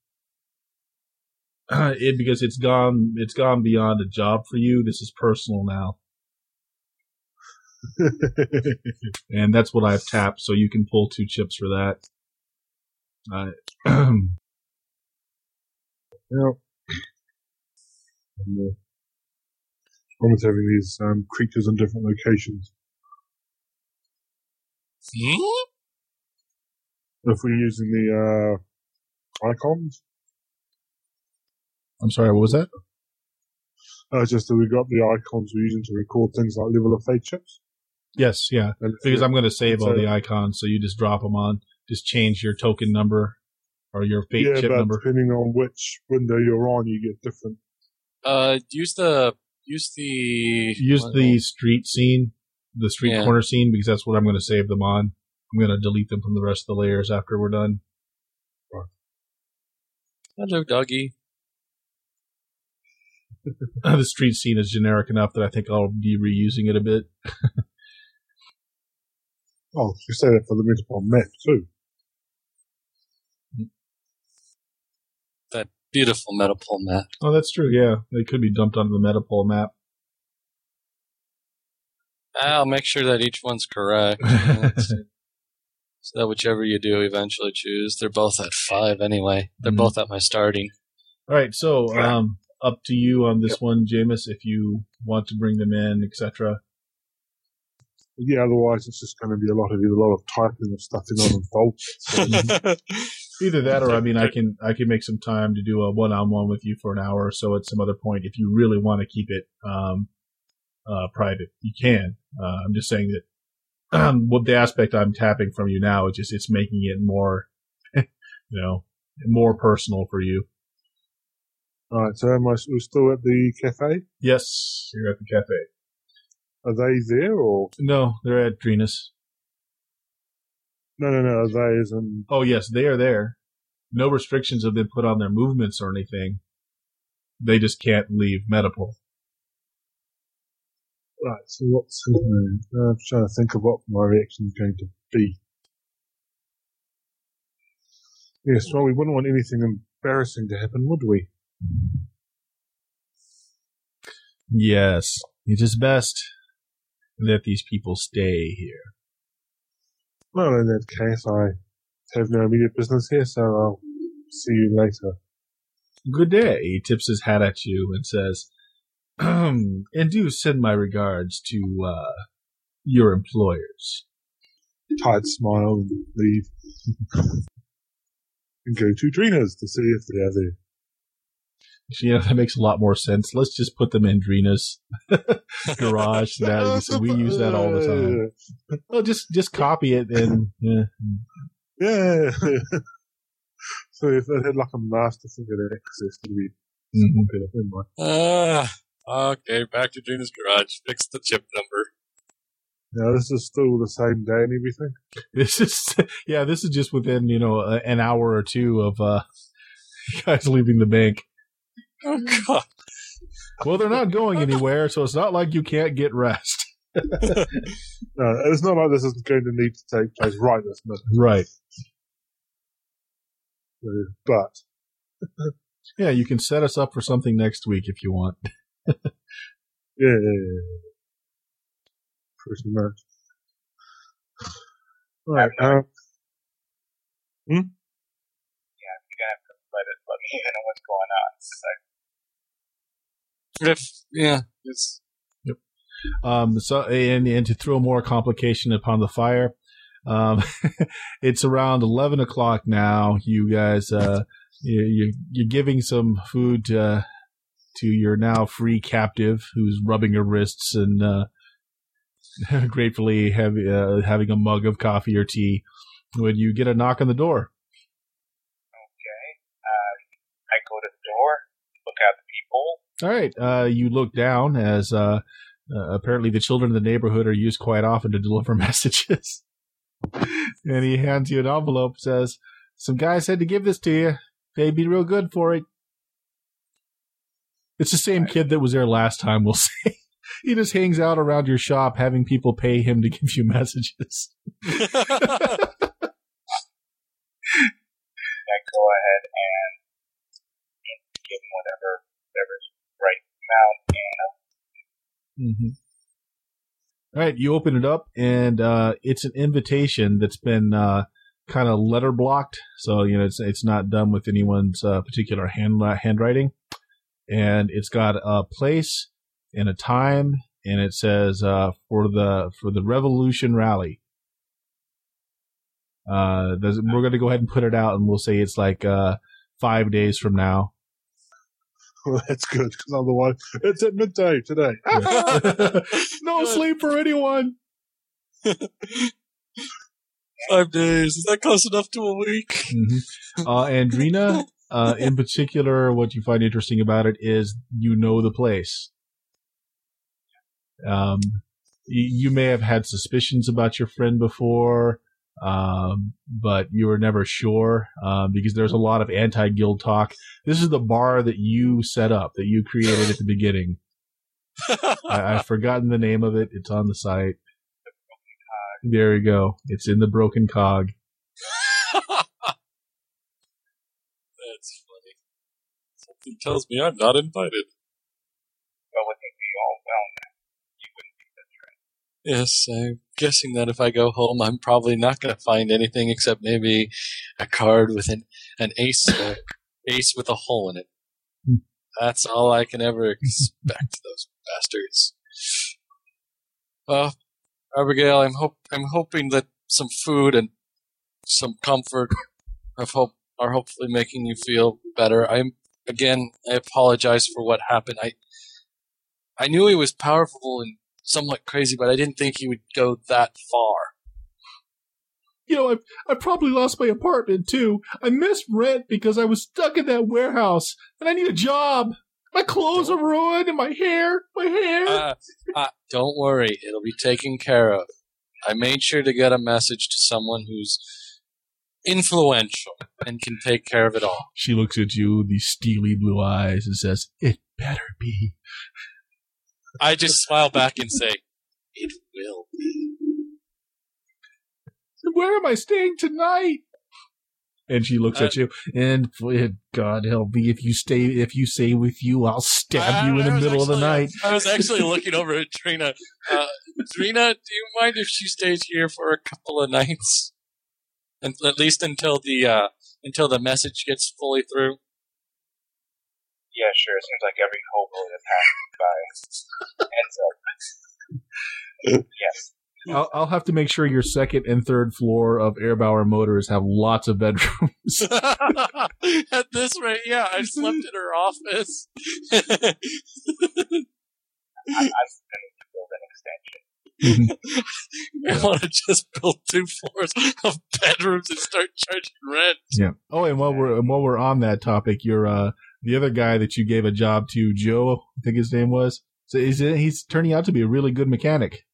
S2: it because it's gone it's gone beyond a job for you. This is personal now, and that's what I've tapped. So you can pull two chips for that. Uh,
S3: Yeah. And, almost having these um, creatures in different locations.
S5: Hmm?
S3: If we're using the uh, icons,
S2: I'm sorry, what was that?
S3: uh, just that we got the icons we're using to record things like level of fate chips.
S2: Yes, yeah.
S3: And
S2: Because I'm going to save all the icons, so you just drop them on. Just change your token number or your fate
S3: yeah,
S2: chip
S3: but
S2: number.
S3: depending on which window you're on, you get different.
S5: Uh, use the use the
S2: Use the street scene, the street
S5: Yeah.
S2: corner scene, because that's what I'm going to save them on. I'm going to delete them from the rest of the layers after we're done.
S5: Hello, doggy.
S2: the street scene is generic enough that I think I'll be reusing it a bit.
S3: Oh, you said that for the Metapole map too.
S5: Beautiful metapole map.
S2: Oh, that's true. Yeah, they could be dumped onto the Metapole map.
S5: I'll make sure that each one's correct. so that whichever you do eventually choose, they're both at five anyway. They're
S2: Mhm.
S5: both at my starting.
S2: All right, so um, up to you on this one, Jameis, if you want to bring them in, etc.
S3: Yeah, otherwise it's just going to be a lot of a lot of typing of stuff in on and fault.
S2: Either that, or I mean, I can I can make some time to do a one on one with you for an hour or so at some other point if you really want to keep it um, uh, private. You can. Uh, I'm just saying that um, what the aspect I'm tapping from you now is just it's making it more, you know, more personal for you.
S3: All right, so am I we're still at the cafe?
S2: Yes, you're at the cafe.
S3: Are they there or
S2: No, they're at Drina's.
S3: No? No, no. As in
S2: Oh yes, they are there. No restrictions have been put on their movements or anything. They just can't leave Metapole.
S3: right? So what's his name? I'm trying to think of what my reaction is going to be. Yes, well, we wouldn't want anything embarrassing to happen, would we?
S2: Yes, it is best that these people stay here.
S3: Well, in that case, I have no immediate business here, so I'll see you later.
S2: Good day. He tips his hat at you and says, "Um, and do send my regards to uh, your employers.
S3: Tight smile and leave. and go to Drina's to see if they are there.
S2: You know, that makes a lot more sense. Let's just put them in Drina's garage. That so we use that all the time. Well, just just copy it and yeah.
S3: Yeah. so if they had like a master figure that access to be
S2: Mhm.
S3: better than mine.
S5: Ah, okay, back to Gina's garage. Fix the chip number.
S3: Now this is still the same day and everything.
S2: This is yeah. This is just within you know an hour or two of uh, guys leaving the bank.
S5: Oh God.
S2: Well, they're not going anywhere, so it's not like you can't get rest.
S3: No, it's not like this is going to need to take place right this minute.
S2: Right.
S3: But
S2: Yeah, you can set us up for something next week if you want.
S3: yeah, yeah, yeah. pretty much. Right. Um,
S4: Yeah, you're gonna have to let it let me know what's going on. 'cause I
S5: Yeah, it's Yep.
S2: Um, so and, and to throw more complication upon the fire, Um, it's around 11 o'clock now. You guys, uh, you, you, you're giving some food to, to your now free captive who's rubbing her wrists and, uh, gratefully have, uh, having a mug of coffee or tea when you get a knock on the door.
S4: Okay. Uh, I go to the door, look out the people.
S2: All right. Uh, you look down as uh, uh, apparently the children in the neighborhood are used quite often to deliver messages. and he hands you an envelope. Says, "Some guy said to give this to you. They'd be real good for it." It's the same kid that was there last time. We'll say. He just hangs out around your shop, having people pay him to give you messages.
S4: I go ahead and give them whatever, whatever's right. And
S2: Mm-hmm. All right, you open it up, and uh, it's an invitation that's been uh, kind of letter blocked, so you know it's it's not done with anyone's uh, particular hand handwriting, and it's got a place and a time, and it says uh, for the for the Revolution Rally. Uh, we're going to go ahead and put it out, and we'll say it's like uh, five days from now.
S3: Well, that's good because otherwise it's at midday today.
S2: no sleep for anyone.
S5: Five days. Is that close enough to a week?
S2: Mhm. Uh, Andrina, uh, in particular, what you find interesting about it is you know the place. Um, you, you may have had suspicions about your friend before, um, but you were never sure um, because there's a lot of anti-guild talk. This is the bar that you set up, that you created at the beginning. I, I've forgotten the name of it. It's on the site. There we go. It's in the broken cog.
S5: That's funny. Something tells me I'm not invited.
S4: well, with me be all well now, you wouldn't be such a
S5: Yes, I'm guessing that if I go home, I'm probably not going to find anything except maybe a card with an, an ace, uh, ace with a hole in it.
S2: Hmm.
S5: That's all I can ever expect, those bastards. Well, Abigail, I'm hope I'm hoping that some food and some comfort have hope are hopefully making you feel better. I'm again, I apologize for what happened. I I knew he was powerful and somewhat crazy, but I didn't think he would go that far.
S2: you know, I I probably lost my apartment too. I missed rent because I was stuck in that warehouse, and I need a job. My clothes are ruined, and my hair, my hair.
S5: Uh, uh, don't worry, it'll be taken care of. I made sure to get a message to someone who's influential and can take care of it all.
S2: she looks at you with these steely blue eyes and says, "It better be."
S5: I just smile back and say, "It will be."
S2: Where am I staying tonight? And she looks at you, and God help me if you stay, if you stay with you, I'll stab you in the
S5: I was
S2: middle of the night.
S5: I was actually looking over at Drina. Uh, Drina, do you mind if she stays here for a couple of nights, and at least until the uh, until the message gets fully through?
S4: Yeah, sure. It seems like every hobo that passes by ends up. yes.
S2: I'll, I'll have to make sure your second and third floor of Airbauer Motors have lots of bedrooms.
S5: At this rate, yeah, I slept in her office.
S4: I, I'm planning to build an extension.
S5: I want to just build two floors of bedrooms and start charging rent.
S2: Yeah. Oh, and while we're and while we're on that topic, you're uh the other guy that you gave a job to, Joe, I think his name was. So he's he's turning out to be a really good mechanic.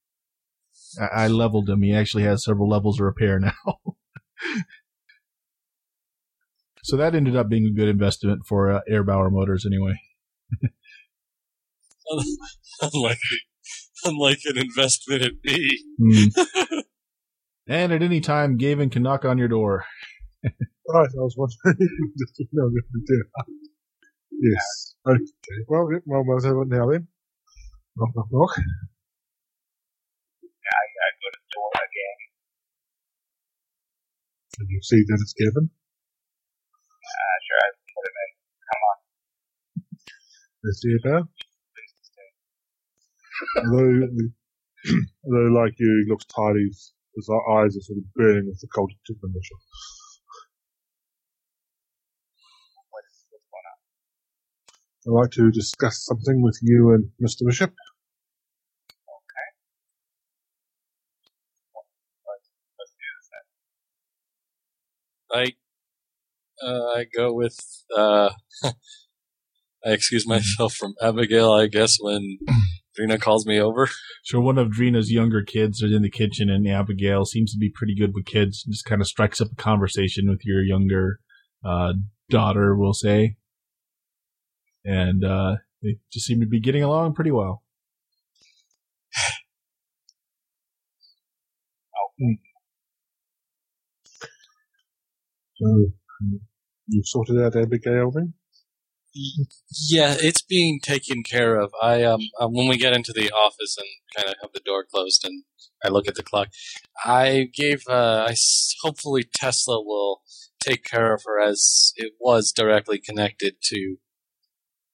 S2: I, I leveled him. He actually has several levels of repair now. so that ended up being a good investment for uh, Airbauer Motors, anyway.
S5: Unlike, unlike an investment in me.
S2: Hmm. and at any time, Gavin can knock on your door.
S3: Right, I was wondering. Just to know if we do. Yes. Okay. Well, well, we'll have it now then. Knock, knock, knock.
S4: I, I go to the door again.
S3: And you see that it's Gavin.
S4: Uh, sure, I put him in. Come on,
S3: Is he about? Although, although like you, he looks tired. His eyes are sort of burning with the cold temperature.
S4: What is what's going on?
S3: I'd like to discuss something with you and Mr. Bishop.
S4: Let's do this then.
S5: I uh, I go with uh, I excuse myself from Abigail, I guess, when Drina calls me over.
S2: So one of Drina's younger kids is in the kitchen, and Abigail seems to be pretty good with kids. Just kind of strikes up a conversation with your younger uh, daughter, we'll say, and uh, they just seem to be getting along pretty well.
S3: So, you've sorted out Abigail then?
S5: Yeah, it's being taken care of. I um uh, when we get into the office and kind of have the door closed and I look at the clock, I gave uh I s- hopefully Tesla will take care of her as it was directly connected to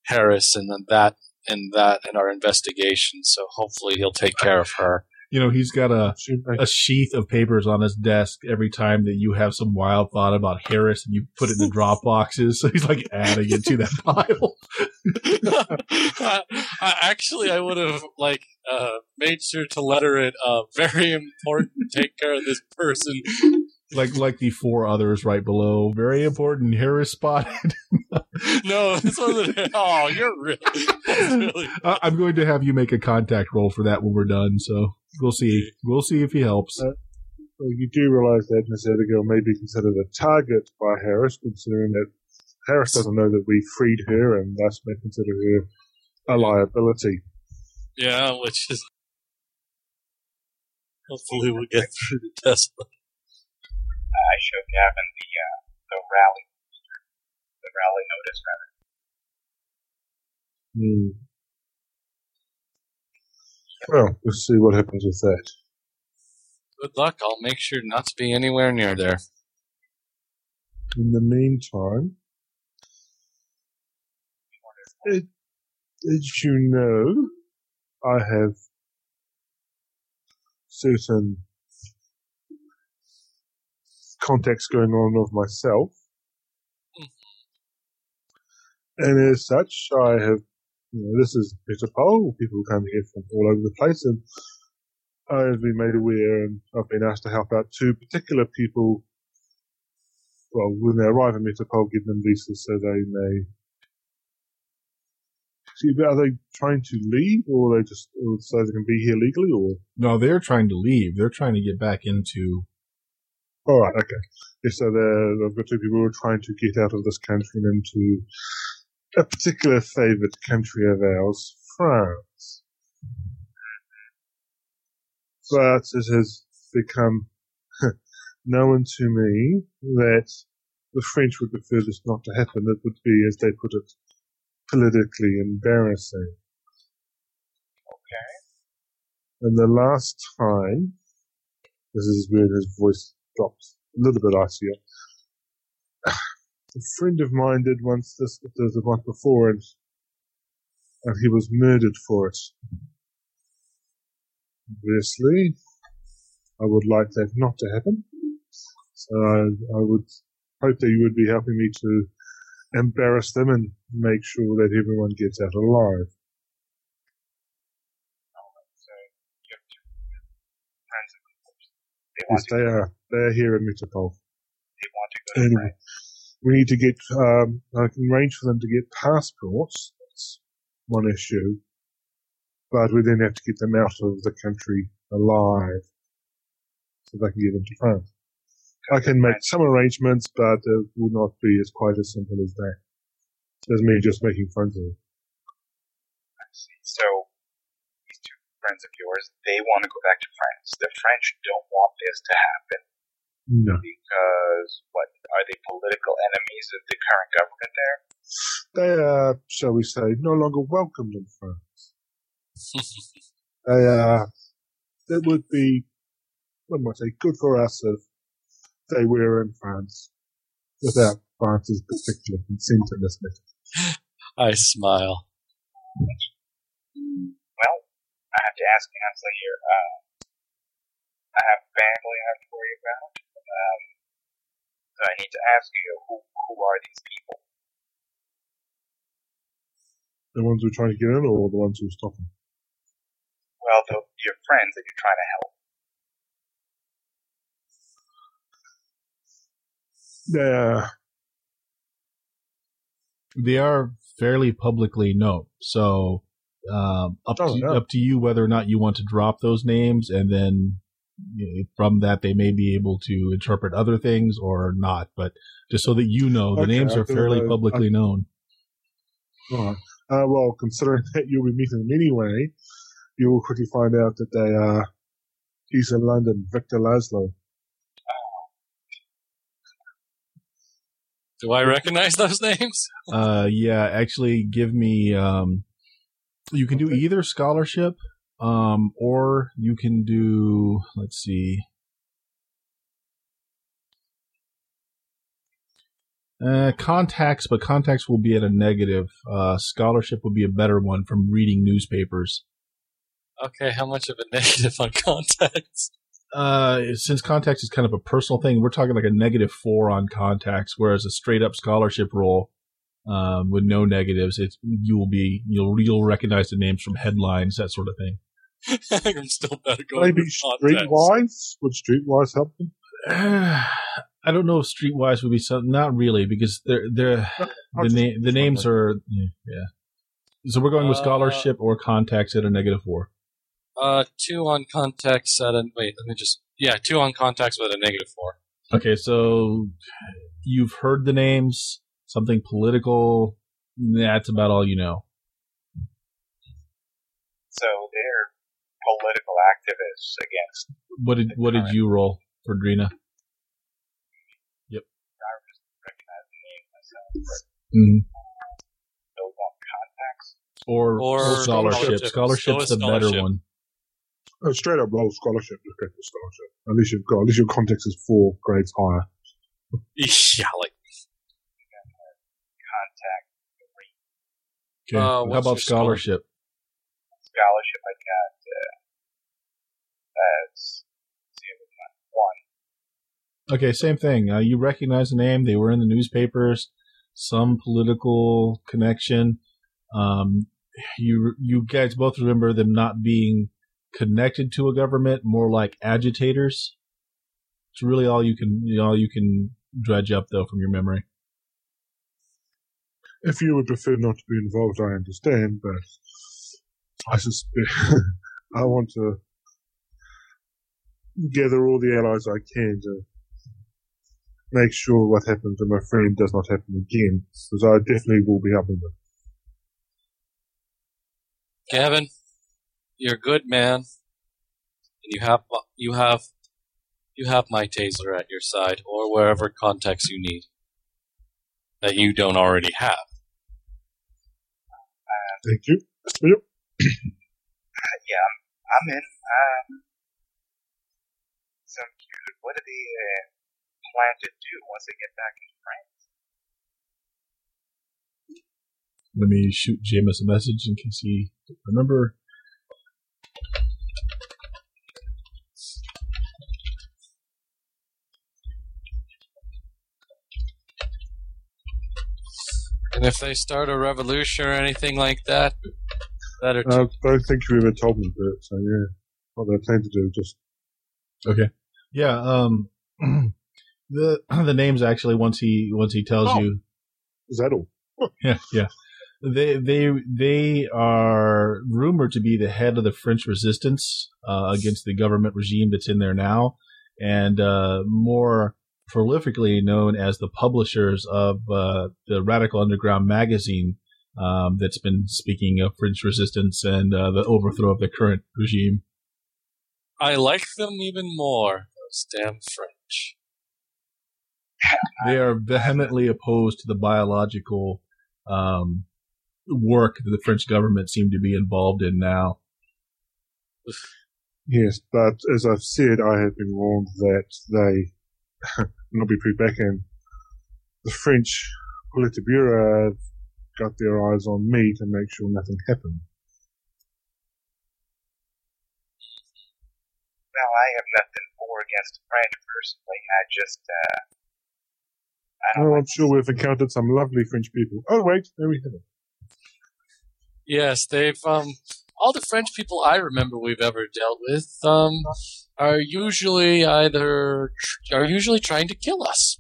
S5: Harris and then that and that and our investigation. So hopefully he'll take care of her.
S2: You know, he's got a
S3: She
S2: a sheath of papers on his desk every time that you have some wild thought about Harris and you put it in the drop boxes. So he's like adding it to that pile.
S5: I, I, actually, I would have like uh, made sure to letter it. Uh, very important. Take care of this person.
S2: Like like the four others right below. Very important. Harris spotted.
S5: No, this wasn't. Oh, you're really. Really
S2: I- I'm going to have you make a contact roll for that when we're done. So we'll see. We'll see if he helps.
S3: Uh, well, you do realise that Miss Abigail may be considered a target by Harris, considering that Harris doesn't know that we freed her and thus may consider her a liability.
S5: yeah, which is. Hopefully, we'll get through to Tesla.
S4: I showed Gavin the uh, the rally, the rally notice rather.
S3: Hmm. Well, we'll see what happens with that.
S5: Good luck. I'll make sure not to be anywhere near there.
S3: In the meantime, it, as you know, I have certain contacts going on of myself. Mm-hmm. And as such, I have, you know, this is Metapole, people come here from all over the place, and I have been made aware and I've been asked to help out two particular people well, when they arrive in Metropole, give them visas so they may. See, are they trying to leave, or are they just or so they can be here legally, or?
S2: No, they're trying to leave. They're trying to get back into.
S3: All right, okay. Yeah, so I've got two people who are trying to get out of this country and into a particular favoured country of ours, France. But it has become known to me that the French would prefer this not to happen. It would be, as they put it, politically embarrassing.
S4: Okay.
S3: And the last time, this is where his voice drops a little bit icier. A friend of mine did once this, this the month before, and, and he was murdered for it. Obviously, I would like that not to happen. So I, I would hope that you would be helping me to embarrass them and make sure that everyone gets out alive. Yes, they are. They are here in Metropole.
S4: they want to go to
S3: Anyway, we need to get, um, I can arrange for them to get passports. That's one issue. But we then have to get them out of the country alive. So they can get into France. I can make some arrangements, but it will not be as quite as simple as that. As me just making phone calls.
S4: I see. So these two friends of yours, they want to go back to France. The French don't want this to happen
S3: No.
S4: because what are they political enemies of the current government there?
S3: They are, shall we say, no longer welcomed in France. they are, it would be, what might I say, good for us if they were in France without France's particular consent in this matter.
S5: I smile.
S4: Well, I have to ask Hansel here. Uh, I have family I have to worry about. Um, so I need to ask you, who who are these people?
S3: The ones who are trying to get in, or the ones who are stopping?
S4: Well, the, your friends that you're trying to help.
S3: Yeah,
S2: They are fairly publicly known, so um, up
S3: Oh,
S2: to
S3: yeah.
S2: up to you whether or not you want to drop those names, and then you know, from that they may be able to interpret other things or not. But just so that you know, the
S3: Okay,
S2: names are fairly
S3: like-
S2: publicly known.
S3: Right. Uh, well, considering that you'll be meeting them anyway, you will quickly find out that they are. Ilsa Lund and, Victor Laszlo.
S5: Do I recognize those names?
S2: Uh, yeah, actually, give me. Um, you can do either scholarship, um, or you can do. Let's see. Uh, contacts, but contacts will be at a negative. Uh, scholarship will be a better one from reading newspapers.
S5: Okay, how much of a negative on contacts?
S2: Uh, since contacts is kind of a personal thing, we're talking like a negative four on contacts, whereas a straight up scholarship roll, um, with no negatives, it's you will be you'll you'll recognize the names from headlines, that sort of thing.
S5: I think I'm still better going
S3: Maybe
S5: with contacts.
S3: Streetwise? Would Streetwise help them?
S2: I don't know if Streetwise would be something. Not really, because they're they're the
S3: I'll
S2: na- the names are yeah. yeah. So we're going with
S5: Uh,
S2: scholarship or contacts at a negative four.
S5: Uh, two on contacts at a wait. Let me just yeah, two on contacts with a negative four.
S2: Okay, so you've heard the names, something political. That's about all you know.
S4: So they're political activists against.
S2: What did what did you roll for Drina?
S4: I recognize the name myself. But
S2: Mm-hmm.
S4: those on contacts.
S2: Or,
S5: Or
S2: scholarship.
S5: scholarship.
S2: Scholarship's
S5: So
S2: the
S5: is
S2: better one.
S3: Uh, straight up roll scholarship. Just go for scholarship. At least you've got. At least your context is four grades higher.
S5: Yeah, like
S4: Contact.
S2: Okay.
S5: Uh,
S2: How about scholarship?
S4: Scholarship I got as let's see, it was not one.
S2: Okay, same thing. Uh, you recognize the name. They were in the newspapers. Some political connection. Um, you you guys both remember them not being connected to a government, more like agitators. It's really all you can all you can dredge up though from your memory.
S3: If you would prefer not to be involved, I understand, but I suspect I want to gather all the allies I can to make sure what happened to my friend does not happen again, because I definitely will be helping them.
S5: Gavin, you're a good man, and you have you have you have my taser at your side, or wherever contacts you need that you don't already have.
S3: Thank you. Yep.
S4: Yeah, I'm, I'm in. Um, so I'm curious, what do they uh, plan to do once they get back in France?
S2: Let me shoot Jameis a message in case he remember.
S5: And if they start a revolution or anything like that, that are
S3: I don't think you ever told me that, so yeah. What they plan to do, just
S2: Yeah, um, the the names actually once he once he tells
S3: Oh.
S2: you
S3: is that all?
S2: Yeah, yeah. They they they are rumored to be the head of the French resistance uh, against the government regime that's in there now, and uh, more prolifically known as the publishers of uh, the Radical Underground magazine um, that's been speaking of French resistance and uh, the overthrow of the current regime.
S5: I like them even more. Those damn French.
S2: They are vehemently opposed to the biological um, work that the French government seem to be involved in now.
S3: Yes, but as I've said, I have been warned that they will not be put back in. The French Politburo have got their eyes on me to make sure nothing happens.
S4: now I have nothing for or against the French personally. I just, uh, I don't
S3: Oh,
S4: like
S3: I'm sure we've encountered some lovely French people. Oh, wait, there we have it.
S5: Yes, they've um all the French people I remember we've ever dealt with um are usually either tr- are usually trying to kill us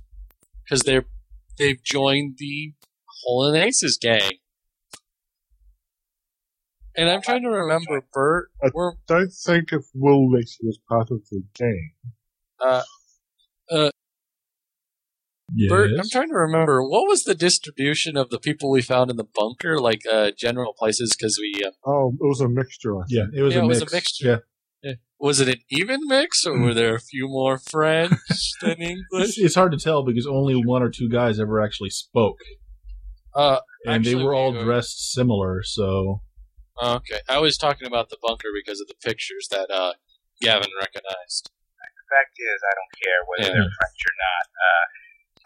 S5: because they're they've joined the Hole and Aces gang. And I'm trying to remember, Bert.
S3: I
S5: We're
S3: Don't think if Woolwich was part of the gang.
S5: uh, Bert. I'm trying to remember what was the distribution of the people we found in the bunker, like uh, general places, because we uh,
S3: Oh, it was a mixture. I
S2: Yeah, it was,
S5: Yeah,
S2: a,
S5: it
S2: mix.
S5: was a mixture.
S2: Yeah.
S5: was it an even mix, or were there a few more French than English?
S2: It's, it's hard to tell because only one or two guys ever actually spoke,
S5: Uh,
S2: and they were all
S5: we
S2: dressed similar. So
S5: okay, I was talking about the bunker because of the pictures that uh, Gavin recognized.
S4: The fact is, I don't care whether
S5: Yeah.
S4: they're French or not. Uh,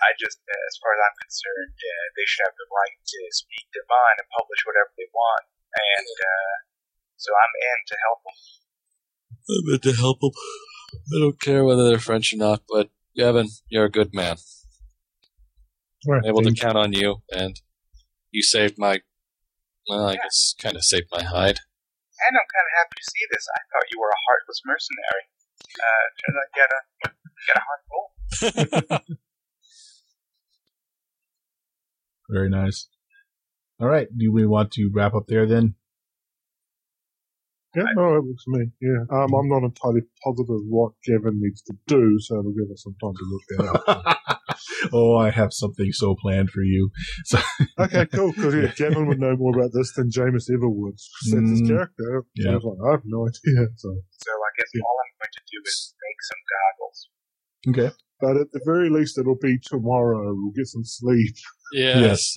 S4: I just, uh, as far as I'm concerned, uh, they should have the right to speak their mind and publish whatever they want. And uh, so I'm in to help them.
S5: I'm in to help them. I don't care whether they're French or not, but Gavin, you're a good man.
S3: Right,
S5: I'm able to
S3: thank
S5: count on you, and you saved my. Well, I guess kind of saved my hide.
S4: And I'm kind of happy to see this. I thought you were a heartless mercenary. Uh, turns out you got a, you got a heart full.
S2: very nice. All right, do we want to wrap up there then?
S3: Yeah, no, it looks to me. Yeah, um, I'm not entirely positive what Gavin needs to do, so it'll give us some time to look that up.
S2: oh, I have something so planned for you. So,
S3: okay, cool. Because yeah, Gavin would know more about this than Jameis ever would. That's his
S2: Mm,
S3: character.
S2: Yeah.
S3: I like, I have no idea. So,
S4: So I guess all I'm going to do is make some goggles.
S2: okay.
S3: but at the very least, it'll be tomorrow. We'll get some sleep.
S5: Yes.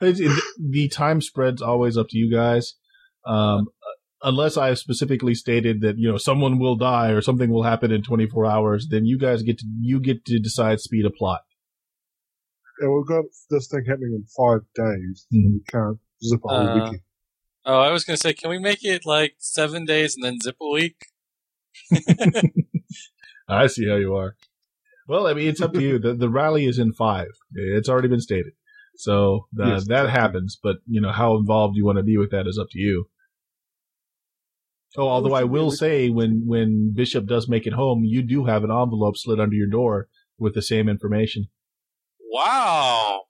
S2: It- it- the time spread's always up to you guys. Um, unless I have specifically stated that you know someone will die or something will happen in 24 hours, then you guys get to you get to decide speed of plot.
S3: And we've got this thing happening in five days.
S2: Mhm.
S3: We can't zip a whole
S5: Uh,
S3: weekend.
S5: Oh, I was gonna say, can we make it like seven days and then zip a week?
S2: I see how you are. Well, I mean, it's up to you. The the rally is in five. It's already been stated, so the,
S3: Yes,
S2: that
S3: exactly.
S2: happens. But you know how involved you want to be with that is up to you. Oh, although I will say, when when Bishop does make it home, you do have an envelope slid under your door with the same information.
S5: Wow.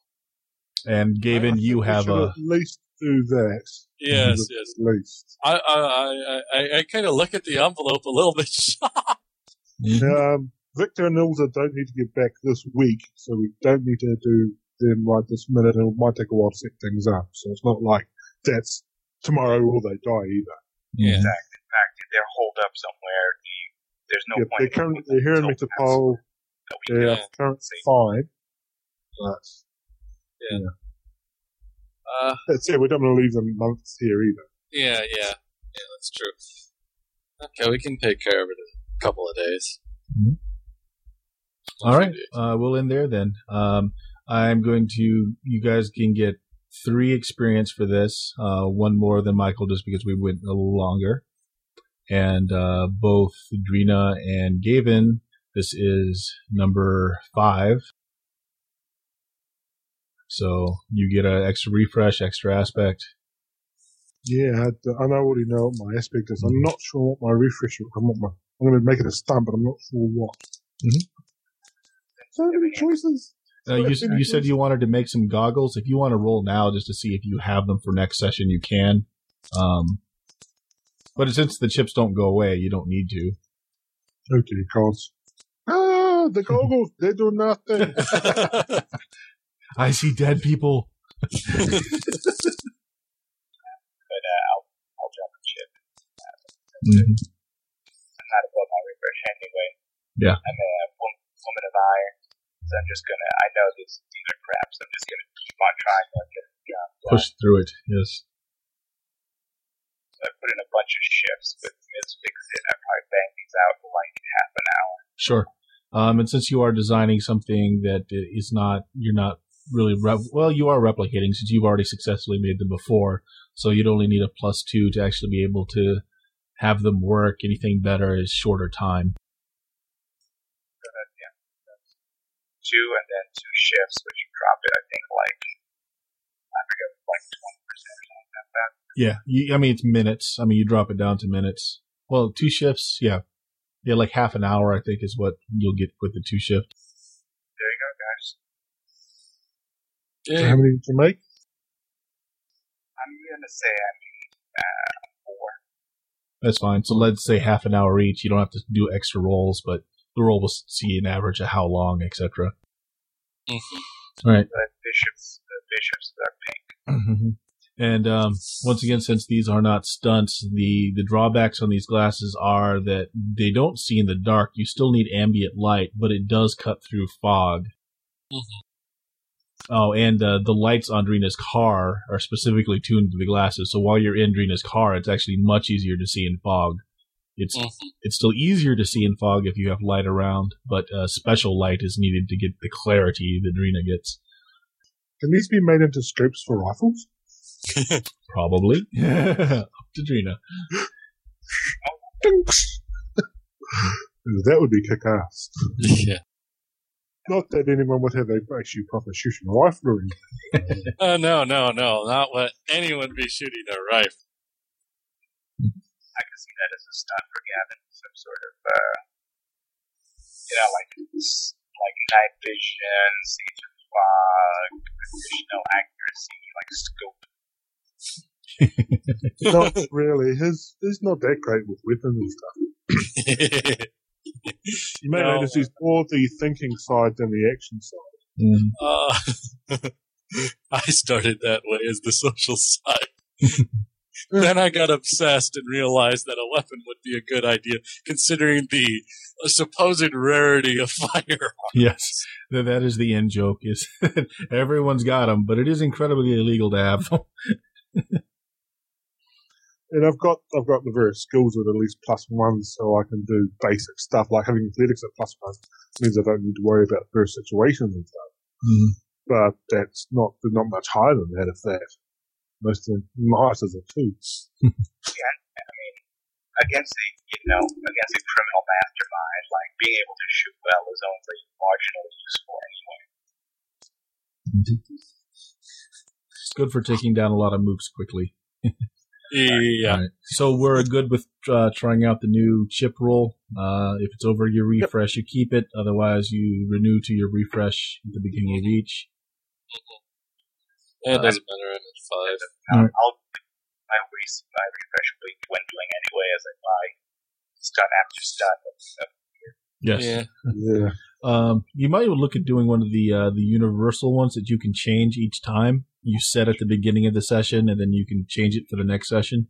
S2: And Gavin, you have a
S3: at least do that.
S5: Yes,
S3: At
S5: yes.
S3: least.
S5: I I I, I, I kind of look at the envelope a little bit shocked.
S3: Um, Victor and Ilsa don't need to get back this week, so we don't need to do them right this minute. It might take a while to set things up, so it's not like that's tomorrow or they die either.
S2: Yeah.
S4: In fact, if they're holed up somewhere, there's no
S3: Yeah,
S4: point.
S3: they're,
S4: in
S3: currently,
S4: moving
S3: they're here in
S4: until
S3: Metapole.
S4: that we
S3: They're
S5: Yeah.
S3: currently fine. But
S5: Uh,
S3: that's it. We don't want to leave them months here either.
S5: yeah, yeah, yeah. That's true. Okay, we can take care of it in a couple of days.
S2: All right, uh, we'll end there then. Um, I'm going to. You guys can get three experience for this. Uh, one more than Michael, just because we went a little longer. And uh, both Drina and Gavin, this is number five. So you get an extra refresh, extra aspect.
S3: Yeah, I, I know already know what my aspect is. I'm not sure what my refresh. I'm, my, I'm going to make it a stunt, but I'm not sure what.
S2: Mhm.
S3: So many choices.
S2: Uh, you, you said you wanted to make some goggles. If you want to roll now just to see if you have them for next session, you can. Um, but since the chips don't go away, you don't need to.
S3: Okay, cause ah, the goggles they do nothing.
S2: I see dead people.
S4: But uh, I'll, I'll drop a chip.
S2: Mhm.
S4: I'm not above my refresh anyway.
S2: Yeah.
S4: I'm a woman, woman of iron. So I'm just gonna, I know these, these are crap, so I'm just gonna keep on trying to get the done.
S2: Push through it. Yes.
S4: So I put in a bunch of shifts with Ms. Fixit. I probably bang these out in like half an hour.
S2: Sure. Um, and since you are designing something that is not, you're not really, re- well, you are replicating since you've already successfully made them before. So you'd only need a plus two to actually be able to have them work. Anything better is shorter time.
S4: Two and then two shifts, which you dropped it, I think, like, I forget, like 20% or something like that.
S2: Yeah, you, I mean it's minutes. I mean you drop it down to minutes. Well, two shifts, yeah, yeah, like half an hour I think is what you'll get with the two shift.
S4: There you go, guys.
S3: So
S5: Yeah.
S3: how many did you make?
S4: I'm gonna say I mean, uh, four.
S2: That's fine. So let's say half an hour each. You don't have to do extra rolls, but the roll will see an average of how long, etc.
S5: Mhm.
S2: All right.
S4: The bishops, the bishops are pink.
S2: Mhm. And um, once again, since these are not stunts, the the drawbacks on these glasses are that they don't see in the dark. You still need ambient light, but it does cut through fog.
S5: Mhm.
S2: Oh, and uh, the lights on Drina's car are specifically tuned to the glasses. So while you're in Drina's car, it's actually much easier to see in fog. It's
S5: Mhm.
S2: it's still easier to see in fog if you have light around, but uh, special light is needed to get the clarity that Drina gets.
S3: Can these be made into scopes for rifles?
S2: Probably up to Drina.
S3: Dinks! that would be kick ass.
S5: yeah.
S3: Not that anyone would have a actually proper shooting a rifle or anything.
S5: Oh no, no, no! Not let anyone be shooting a rifle.
S4: I can see that as a stunt for Gavin. Some sort of, uh, you know, like like night vision, see through fog, additional accuracy, like scope.
S3: not really. His he's not that great with weapons and stuff. You may
S5: No.
S3: notice he's more the thinking side than the action side.
S2: Mm.
S5: uh, I started that way as the social side. then I got obsessed and realized that a weapon would be a good idea, considering the supposed rarity of fire.
S2: Yes, that is the end joke. Is everyone's got them, but it is incredibly illegal to have them.
S3: And I've got I've got the various skills with at least plus one, so I can do basic stuff like having athletics at plus one means I don't need to worry about various situations and stuff. Mm-hmm. But that's not not much higher than that. If that most of the masters are two.
S4: Against a, you know, against a criminal mastermind, like being able to shoot well is only marginally useful anyway. Mm-hmm.
S2: It's good for taking down a lot of moves quickly.
S5: Yeah.
S2: All right. So we're good with uh, trying out the new chip roll. Uh, if it's over your refresh, you keep it. Otherwise, you renew to your refresh at the beginning of each.
S5: It doesn't matter. I'm at five.
S4: Um,
S2: Alright.
S4: I'll my waste my refresh will be dwindling anyway as I buy stunt after stunt.
S2: Yes.
S5: Yeah.
S3: Yeah.
S2: Um, you might look at doing one of the uh, the universal ones that you can change each time. You set at the beginning of the session, and then you can change it for the next session.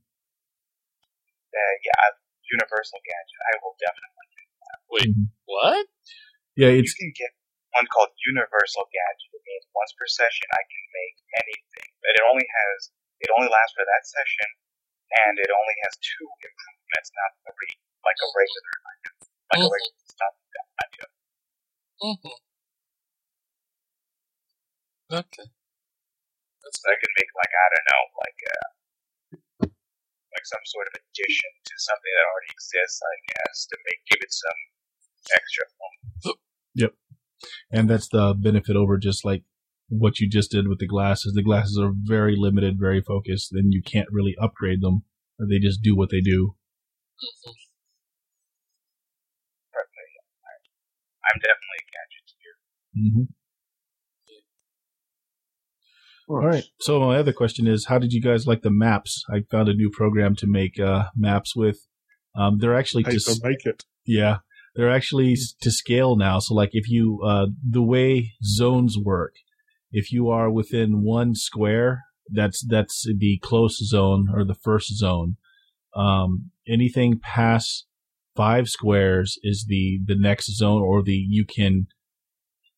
S4: Uh, yeah, universal gadget. I will definitely. Do that. Wait, mm-hmm.
S5: what?
S2: Yeah,
S4: You
S2: it's
S4: can get one called universal gadget. It means once per session I can make anything, but it only has it only lasts for that session, and it only has two improvements, not three, like a regular item, like a
S5: Mhm.
S4: regular stunt item.
S5: Mm-hmm. Okay.
S4: So I can make like I don't know, like uh, like some sort of addition to something that already exists, I guess, to make give it some extra. oomph.
S2: Yep, and that's the benefit over just like what you just did with the glasses. The glasses are very limited, very focused, and you can't really upgrade them. They just do what they do.
S4: I'm definitely a gadgeteer.
S2: Mm-hmm. All right. So my other question is, how did you guys like the maps? I found a new program to make uh, maps with. Um, they're actually just
S3: make it.
S2: yeah, they're actually to scale now. So like if you uh, the way zones work, if you are within one square, that's that's the close zone or the first zone. Um, anything past five squares is the the next zone, or the you can.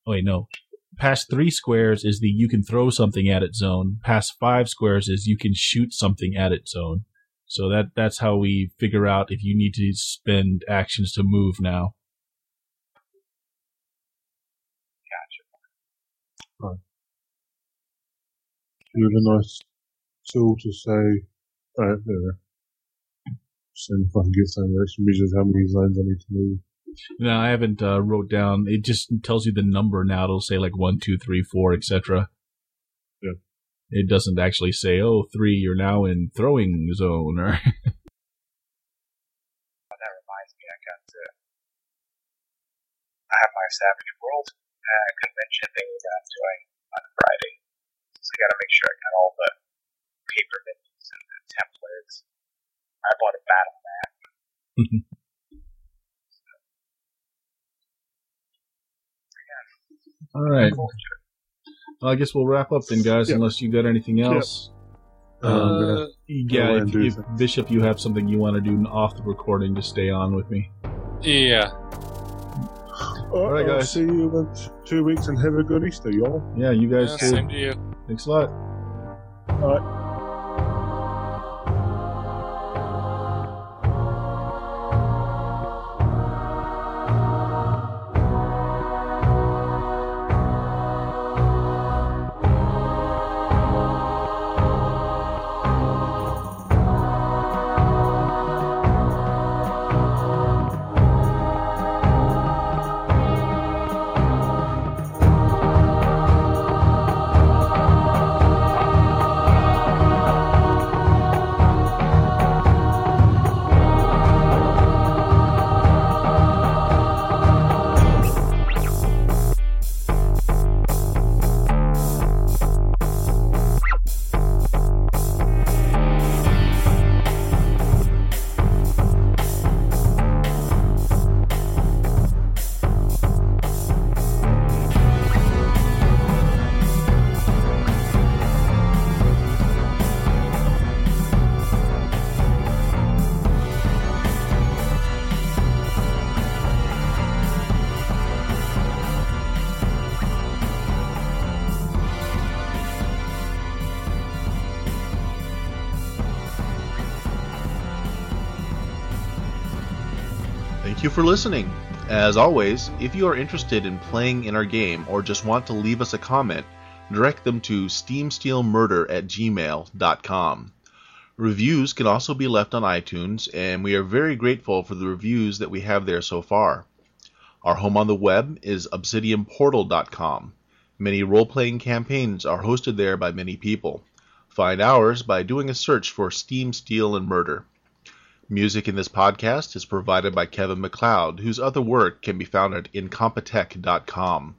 S2: Oh wait, no. Past three squares is the you can throw something at it zone. Past five squares is you can shoot something at it zone. So that that's how we figure out if you need to spend actions to move now.
S3: You have a nice tool to say, uh, there. And if I can get some extra measures how many zones I need to move.
S2: No, I haven't uh, wrote down. It just tells you the number now. It'll say like one, two, three, four, etc.
S3: Yeah.
S2: It doesn't actually say, "Oh, three, you're now in throwing zone." Or
S4: that reminds me, I got to. I have my Savage World uh, convention thing that I'm doing on Friday. So I gotta make sure I got all the paper menus and the templates. I bought a battle map.
S2: all right,
S4: Forward to it.
S2: well, I guess we'll wrap up then, guys.
S3: Yeah.
S2: Unless you've got anything else.
S3: Uh,
S5: Uh,
S2: Yeah, if, if. Bishop, you have something you want to do off the recording, to stay on with me.
S5: yeah.
S3: All
S2: right,
S3: I'll
S2: guys.
S3: see you in two weeks and have a good Easter, y'all.
S2: Yeah, you guys
S5: yeah
S2: too.
S5: same to you.
S2: Thanks a lot.
S3: All right.
S1: Thank you for listening. As always, if you are interested in playing in our game or just want to leave us a comment, direct them to steamsteelmurder at gmail.com. Reviews can also be left on iTunes, and we are very grateful for the reviews that we have there so far. Our home on the web is obsidianportal.com. Many role playing campaigns are hosted there by many people. Find ours by doing a search for Steam, Steel, and Murder. Music in this podcast is provided by Kevin MacLeod, whose other work can be found at incompetech.com.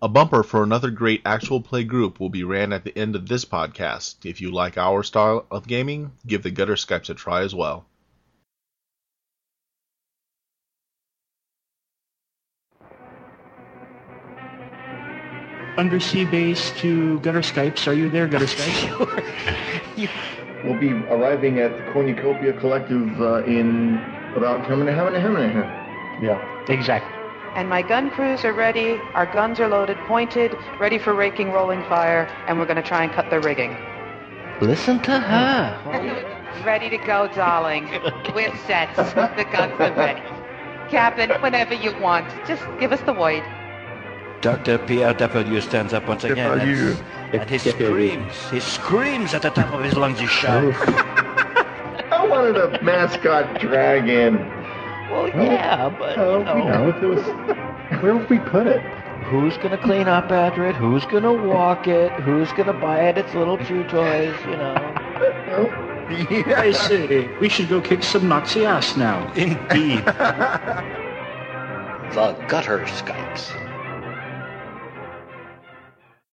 S1: A bumper for another great actual play group will be ran at the end of this podcast. If you like our style of gaming, give the Gutter Skypes a try as well.
S7: undersea base to Gutter Skypes. Are you there, Gutter Skypes?
S8: We'll be arriving at the Cornucopia Collective uh, in about how many, how many, how many?
S7: yeah, exactly.
S9: And my gun crews are ready. Our guns are loaded, pointed, ready for raking rolling fire, and we're going to try and cut the rigging.
S7: Listen to her.
S9: Ready to go, darling. We're set. The guns are ready. Captain, whenever you want, just give us the word.
S10: Dr. Pierre Depardieu stands up once again
S8: Depardieu.
S10: And, and he screams. He screams at the top of his lungs. He shouts. Oh.
S8: I wanted a mascot dragon.
S10: well, yeah, but
S8: Oh,
S10: you know,
S8: you know, if it was, where would we put it?
S10: who's gonna clean up after it? Who's gonna walk it? Who's gonna buy it its little chew toys? You know.
S7: I say, we should go kick some Nazi ass now.
S10: Indeed.
S11: The Gutter Skypes.